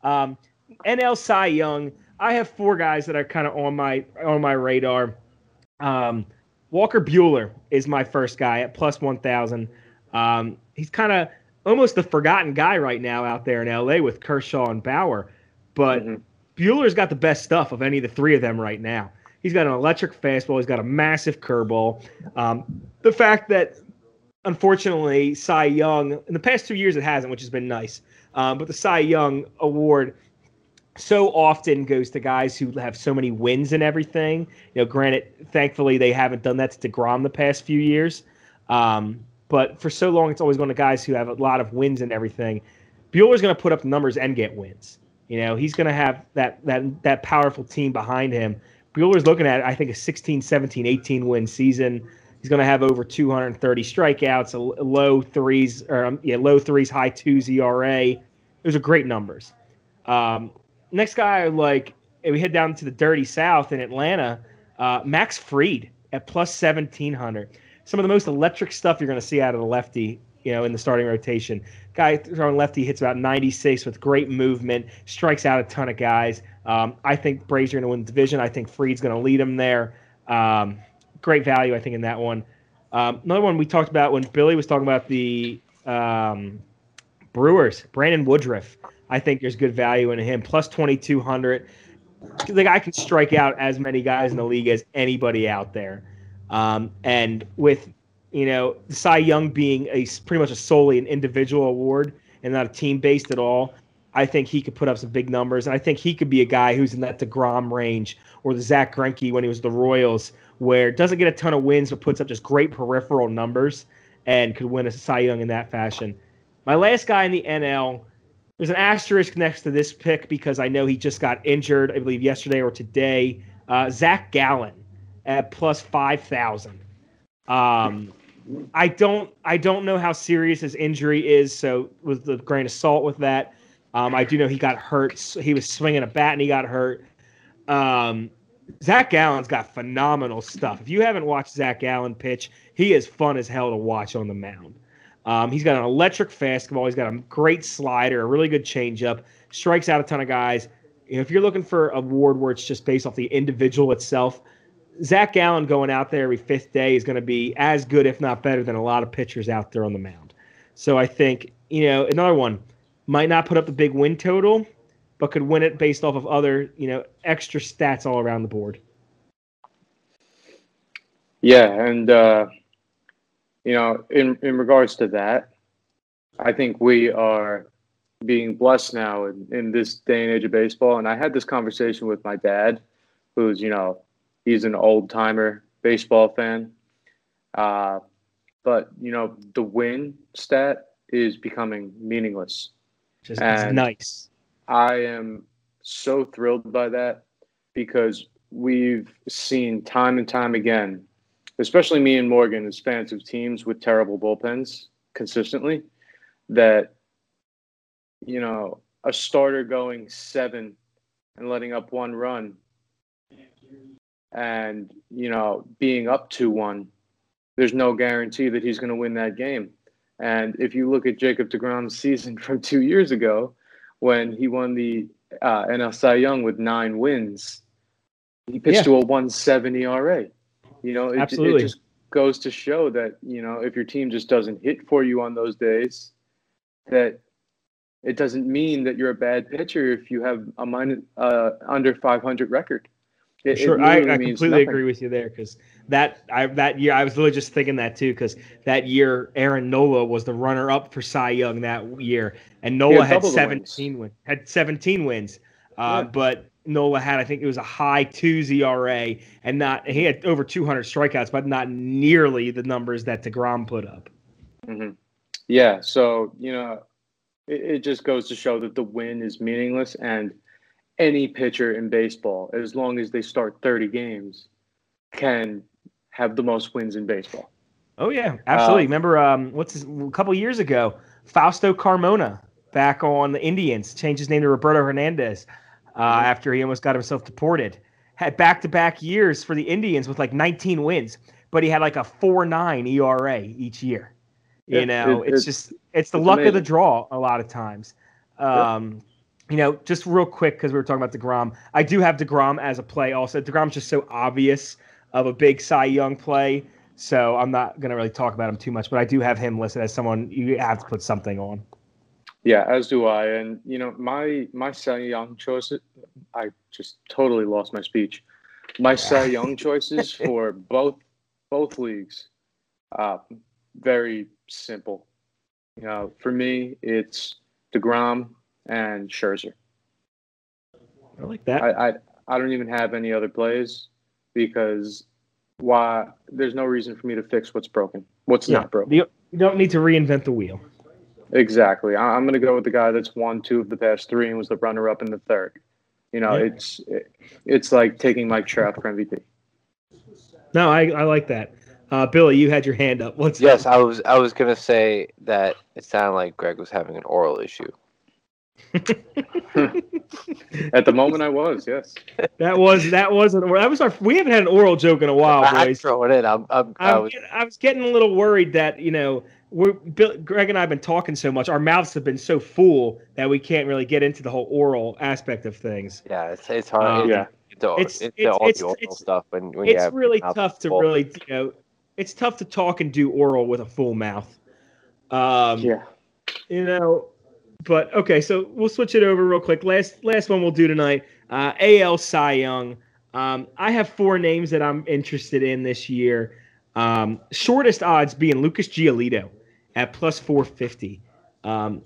Um, NL Cy Young. I have four guys that are kind of on my on my radar. Um, Walker Buehler is my first guy at plus one thousand. Um, he's kind of almost the forgotten guy right now out there in LA with Kershaw and Bauer, but mm-hmm. Buehler's got the best stuff of any of the three of them right now. He's got an electric fastball. He's got a massive curveball. Um, the fact that unfortunately Cy Young in the past two years it hasn't, which has been nice. Um, but the Cy Young award so often goes to guys who have so many wins and everything. You know, granted, thankfully they haven't done that to Degrom the past few years. Um, but for so long, it's always going to guys who have a lot of wins and everything. Buehler's going to put up numbers and get wins. You know, he's going to have that that that powerful team behind him. Buehler's looking at, I think, a 16, 17, 18 win season. He's going to have over 230 strikeouts, a low threes, or um, yeah, low threes, high twos ERA. Those are great numbers. Um, next guy, like we head down to the dirty South in Atlanta, uh, Max Fried at plus seventeen hundred. Some of the most electric stuff you're going to see out of the lefty, you know, in the starting rotation. Guy throwing lefty hits about 96 with great movement, strikes out a ton of guys. Um, I think Braves are going to win the division. I think Fried's going to lead them there. Um, great value, I think, in that one. Um, another one we talked about when Billy was talking about the um, Brewers, Brandon Woodruff. I think there's good value in him. Plus 2,200. The guy can strike out as many guys in the league as anybody out there. Um, and with, you know, Cy Young being a pretty much a solely an individual award and not a team based at all, I think he could put up some big numbers. And I think he could be a guy who's in that DeGrom range or the Zack Greinke when he was the Royals, where doesn't get a ton of wins but puts up just great peripheral numbers and could win a Cy Young in that fashion. My last guy in the NL there's an asterisk next to this pick because I know he just got injured, I believe yesterday or today. Uh, Zach Gallen at plus five thousand. Um, I don't I don't know how serious his injury is, so with the grain of salt with that. Um, I do know he got hurt. He was swinging a bat and he got hurt. Um, Zach Gallen's got phenomenal stuff. If you haven't watched Zach Gallen pitch, he is fun as hell to watch on the mound. Um, he's got an electric fastball. He's got a great slider, a really good changeup. Strikes out a ton of guys. If you're looking for a award where it's just based off the individual itself, Zach Gallen going out there every fifth day is going to be as good, if not better, than a lot of pitchers out there on the mound. So I think you know another one might not put up the big win total, but could win it based off of other you know extra stats all around the board. Yeah, and uh, you know, in in regards to that, I think we are being blessed now in, in this day and age of baseball. And I had this conversation with my dad, who's you know, he's an old timer baseball fan. Uh, but you know, the win stat is becoming meaningless. Just And- nice. I am so thrilled by that because we've seen time and time again, especially me and Morgan as fans of teams with terrible bullpens consistently, that, you know, a starter going seven and letting up one run and, you know, being up 2 1, there's no guarantee that he's going to win that game. And if you look at Jacob DeGrom's season [LAUGHS] from two years ago, when he won the uh, NL Cy Young with nine wins, he pitched Yeah. to a 170 ERA. You know, it, it just goes to show that, you know, if your team just doesn't hit for you on those days, that it doesn't mean that you're a bad pitcher if you have a minus, uh, under 500 record. It, it Sure, I, I completely nothing. agree with you there because that I that year I was literally just thinking that too because that year Aaron Nola was the runner up for Cy Young that year and Nola had double the wins. 17 wins had 17 wins, uh, Yeah. but Nola had I think it was a high two ERA and not he had over 200 strikeouts but not nearly the numbers that Degrom put up. hmm Yeah. So, you know, it, it just goes to show that the win is meaningless. And any pitcher in baseball, as long as they start 30 games, can have the most wins in baseball. Oh yeah, absolutely. Uh, Remember, um, what's his, a couple years ago, Fausto Carmona back on the Indians changed his name to Roberto Hernandez uh, Mhm. after he almost got himself deported. Had back-to-back years for the Indians with like 19 wins, but he had like a 4.9 ERA each year. You Yeah, know, it- it's it's- just it's the it's luck of the draw a lot of times. Um, You know, just real quick because we were talking about Degrom. I do have Degrom as a play. Also, Degrom's just so obvious of a big Cy Young play. So I'm not gonna really talk about him too much, but I do have him listed as someone you have to put something on. Yeah, as do I. And you know, my my Cy Young choices. I just totally lost my speech. My Cy Young [LAUGHS] choices for both both leagues, uh, very simple. You know, for me, it's Degrom and Scherzer. I like that. I, I I don't even have any other plays because why? There's no reason for me to fix what's broken. What's Yeah. not broken. You, you don't need to reinvent the wheel. Exactly. I- I'm going to go with the guy that's won two of the past three and was the runner-up in the third. You know, Yeah. it's it, it's like taking Mike Trout for MVP. No, I, I like that. Uh, Billy, you had your hand up. What's Yes, I was. I was gonna say that it sounded like Greg was having an oral issue. [LAUGHS] At the moment, I was yes. that was that wasn't that was our we haven't had an oral joke in a while, I, I boys. throw it in. I'm. I'm I I'm was, get- I was getting a little worried that you know we're Bill, Greg and I have been talking so much. Our mouths have been so full that we can't really get into the whole oral aspect of things. yeah, it's, it's hard. Um, Yeah. It's, all- It's- it's, it's- all it's- the oral it's- stuff when, when it's have really tough to full. really you know it's tough to talk and do oral with a full mouth. Um, Yeah. you know but okay so we'll switch it over real quick last last one we'll do tonight uh al cy young um i have four names that i'm interested in this year um shortest odds being lucas giolito at plus 450 um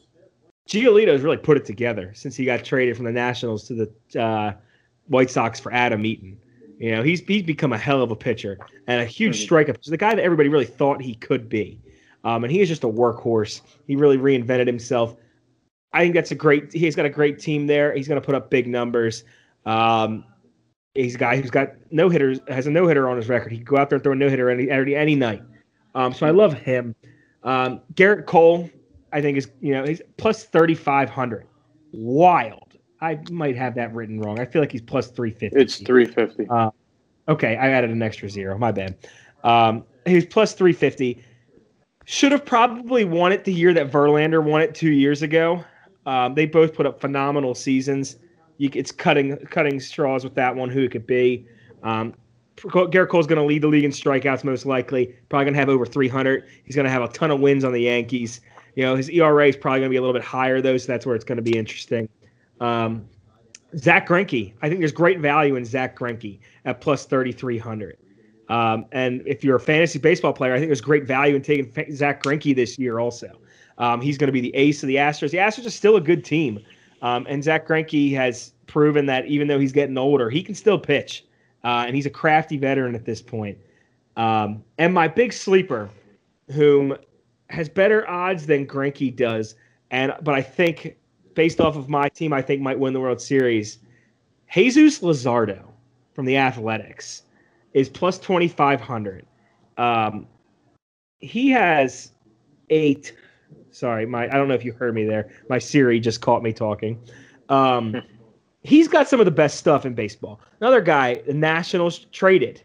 giolito's really put it together since he got traded from the nationals to the uh white sox for adam eaton you know he's he's become a hell of a pitcher and a huge Mhm. strikeout the guy that everybody really thought he could be um, and he is just a workhorse. He really reinvented himself. I think that's a great. He's got a great team there. He's going to put up big numbers. Um, he's a guy who's got no hitters, has a no hitter on his record. He can go out there and throw a no hitter any, any any night. Um, so I love him. Um, Gerrit Cole, I think is you know he's plus thirty five hundred. Wild. I might have that written wrong. I feel like he's plus three fifty. It's 350. Okay, I added an extra zero. My bad. Um, he was plus 350. Should have probably won it the year that Verlander won it two years ago. Um, they both put up phenomenal seasons. You, it's cutting cutting straws with that one. Who it could be. Um, Gerrit Cole's going to lead the league in strikeouts most likely. Probably going to have over 300. He's going to have a ton of wins on the Yankees. You know, his ERA is probably going to be a little bit higher though, so that's where it's going to be interesting. Um, Zack Greinke, I think there's great value in Zack Greinke at plus 3,300. Um, and if you're a fantasy baseball player, I think there's great value in taking Zack Greinke this year also. Um, he's going to be the ace of the Astros. The Astros are still a good team. Um, and Zack Greinke has proven that even though he's getting older, he can still pitch. Uh, and he's a crafty veteran at this point. Um, and my big sleeper, whom has better odds than Greinke does, and but I think based off of my team, I think might win the World Series. Jesus Luzardo from the Athletics is plus twenty five hundred. Um, he has eight. Sorry, my I don't know if you heard me there. My Siri just caught me talking. Um, [LAUGHS] he's got some of the best stuff in baseball. Another guy, the Nationals traded.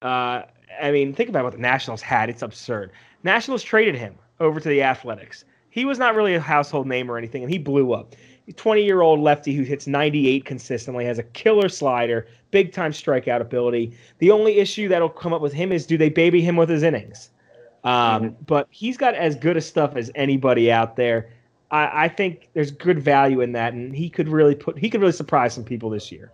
Uh, I mean, think about what the Nationals had. It's absurd. Nationals traded him over to the Athletics. He was not really a household name or anything, and he blew up. 20 year old lefty who hits 98 consistently, has a killer slider, big time strikeout ability. The only issue that'll come up with him is do they baby him with his innings? Um, mm-hmm. But he's got as good a stuff as anybody out there. I, I, think there's good value in that, and he could really put he could really surprise some people this year.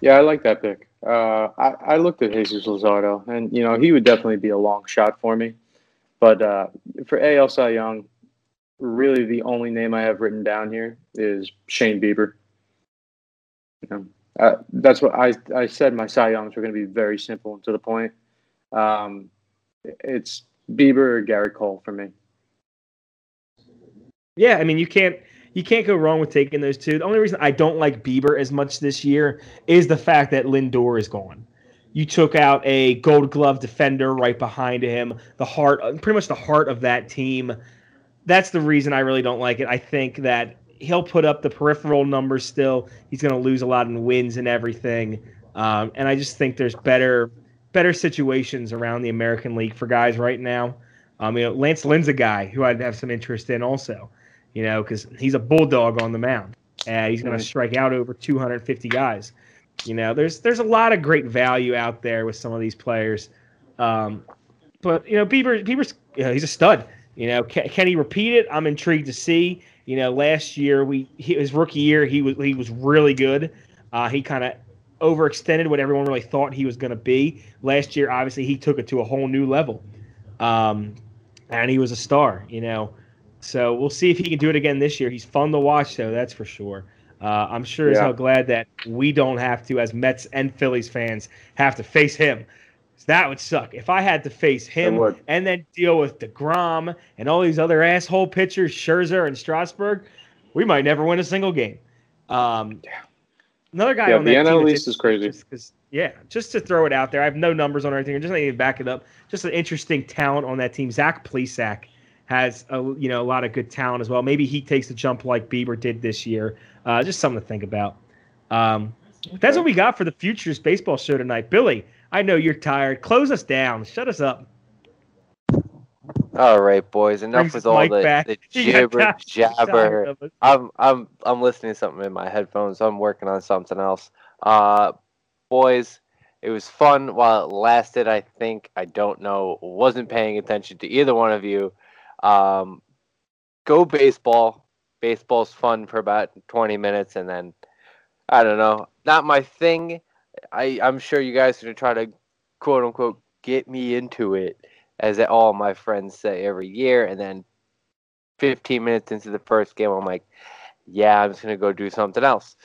Yeah, I like that pick. Uh, I, I looked at Jesus Luzardo, and you know he would definitely be a long shot for me. But uh, for AL Cy Young, really the only name I have written down here is Shane Bieber. You know, uh, that's what I I said. My Cy Youngs were going to be very simple and to the point. Um, it's Bieber or Gerrit Cole for me. Yeah, I mean you can't you can't go wrong with taking those two. The only reason I don't like Bieber as much this year is the fact that Lindor is gone. You took out a Gold Glove defender right behind him, the heart, pretty much the heart of that team. That's the reason I really don't like it. I think that he'll put up the peripheral numbers still. He's going to lose a lot in wins and everything. Um, and I just think there's better better situations around the American League for guys right now. Um, you know, Lance Lynn's a guy who I'd have some interest in also you know, because he's a bulldog on the mound. and he's going to strike out over 250 guys. You know, there's there's a lot of great value out there with some of these players. Um, but you know, Bieber Bieber's you know, he's a stud. You know, can, can, he repeat it? I'm intrigued to see. You know, last year we his rookie year he was he was really good. Uh, he kind of overextended what everyone really thought he was going to be. Last year, obviously, he took it to a whole new level, um, and he was a star. You know, so we'll see if he can do it again this year. He's fun to watch, though, that's for sure. Uh, I'm sure yeah. as hell glad that we don't have to, as Mets and Phillies fans, have to face him. That would suck. If I had to face him and then deal with DeGrom and all these other asshole pitchers, Scherzer and Strasburg, we might never win a single game. Um, another guy yeah, on the that NL East is crazy. Just yeah, just to throw it out there, I have no numbers on anything. Just to back it up. Just an interesting talent on that team. Zach Plesac has a you know a lot of good talent as well. Maybe he takes the jump like Bieber did this year. Uh, just something to think about. Um, that's what we got for the Futures Baseball Show tonight. Billy, I know you're tired. Close us down. Shut us up. All right, boys. Enough Brings with all the, the [LAUGHS] gibber jabber. I'm I'm I'm listening to something in my headphones. I'm working on something else. Uh, boys, it was fun while it lasted. I think I don't know. Wasn't paying attention to either one of you. Um, go baseball. Baseball's fun for about 20 minutes, and then I don't know, not my thing. I I'm sure you guys are gonna try to quote unquote get me into it, as all my friends say every year, and then 15 minutes into the first game, I'm like, yeah, I'm just gonna go do something else.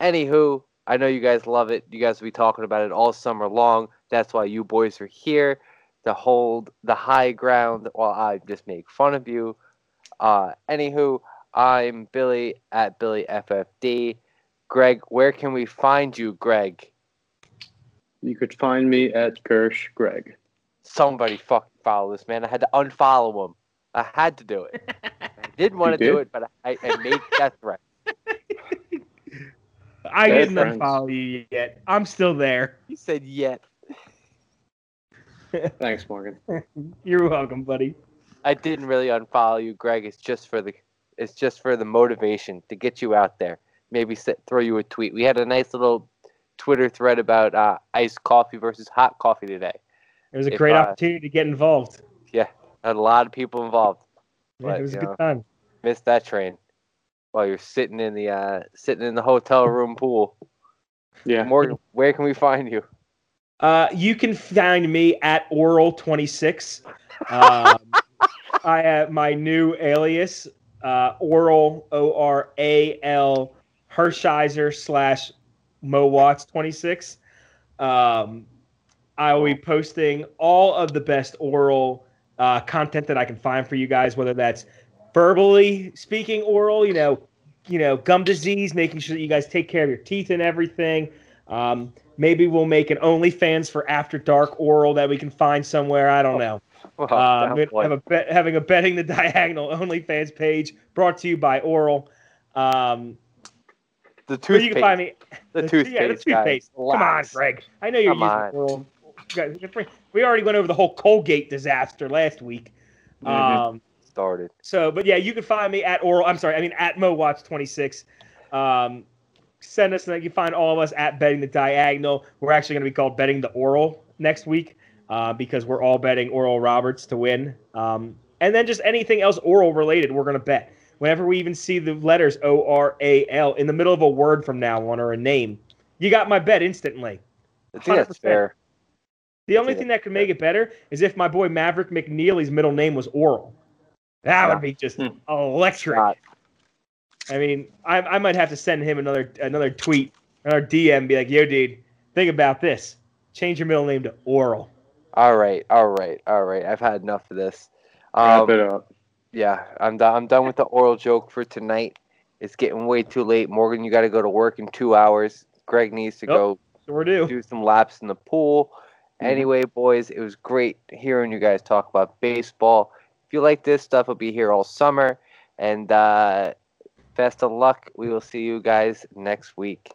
Anywho, I know you guys love it. You guys will be talking about it all summer long. That's why you boys are here to hold the high ground while I just make fun of you. Uh, anywho, I'm Billy at Billy FFD. Greg, where can we find you, Greg? You could find me at Kirsch Greg. Somebody fucking follow this man. I had to unfollow him. I had to do it. I [LAUGHS] didn't want to did? do it, but I, I made that threat. [LAUGHS] I didn't unfollow you yet. I'm still there. You said yet. [LAUGHS] Thanks, Morgan. You're welcome, buddy. I didn't really unfollow you, Greg. It's just for the it's just for the motivation to get you out there. Maybe set, throw you a tweet. We had a nice little Twitter thread about uh, iced coffee versus hot coffee today. It was a If, great uh, opportunity to get involved. Had a lot of people involved. Yeah, but, it was a good know, time. Missed that train while you're sitting in the uh, sitting in the hotel room pool. Yeah. Morgan, where can we find you? Uh, you can find me at Oral26. Um, [LAUGHS] I have my new alias, uh, Oral O R A L Hershiser slash Mo Watts 26. Um, I will be posting all of the best oral uh, content that I can find for you guys, whether that's verbally speaking oral, you know, you know, gum disease, making sure that you guys take care of your teeth and everything. Um, maybe we'll make an OnlyFans for After Dark oral that we can find somewhere. I don't know. Well, Uh, a bet, having a betting the [LAUGHS] diagonal OnlyFans page brought to you by Oral. Um, the where you toothpaste. can find me. the, [LAUGHS] the- toothpaste. yeah, the guys. toothpaste. Come on, Greg. I know you're Come using on. Oral. Guys- We already went over the whole Colgate disaster last week. Mhm. Um, Started. so, but yeah, you can find me at Oral. I'm sorry, I mean at MoWatch26. Um, send us, and you can find all of us at Betting the Diagonal. We're actually going to be called Betting the Oral next week uh, because we're all betting Oral Roberts to win. Um, and then just anything else oral related, we're going to bet. Whenever we even see the letters O R A L in the middle of a word from now on or a name, you got my bet instantly. I think that's 100%. fair. The only Yeah. thing that could make it better is if my boy Maverick McNeely's middle name was Oral. That Yeah. would be just Hmm. electric. I mean, I, I might have to send him another another tweet, another DM, be like, "Yo, dude, think about this. Change your middle name to Oral." All right, all right, all right. I've had enough of this. Wrap Um, it up. yeah, I'm done. I'm done with the oral joke for tonight. It's getting way too late. Morgan, you got to go to work in two hours. Greg needs to Yep. go Sure do. do some laps in the pool. Mhm. Anyway, boys, it was great hearing you guys talk about baseball. If you like this stuff, it'll be here all summer. And uh, best of luck. We will see you guys next week.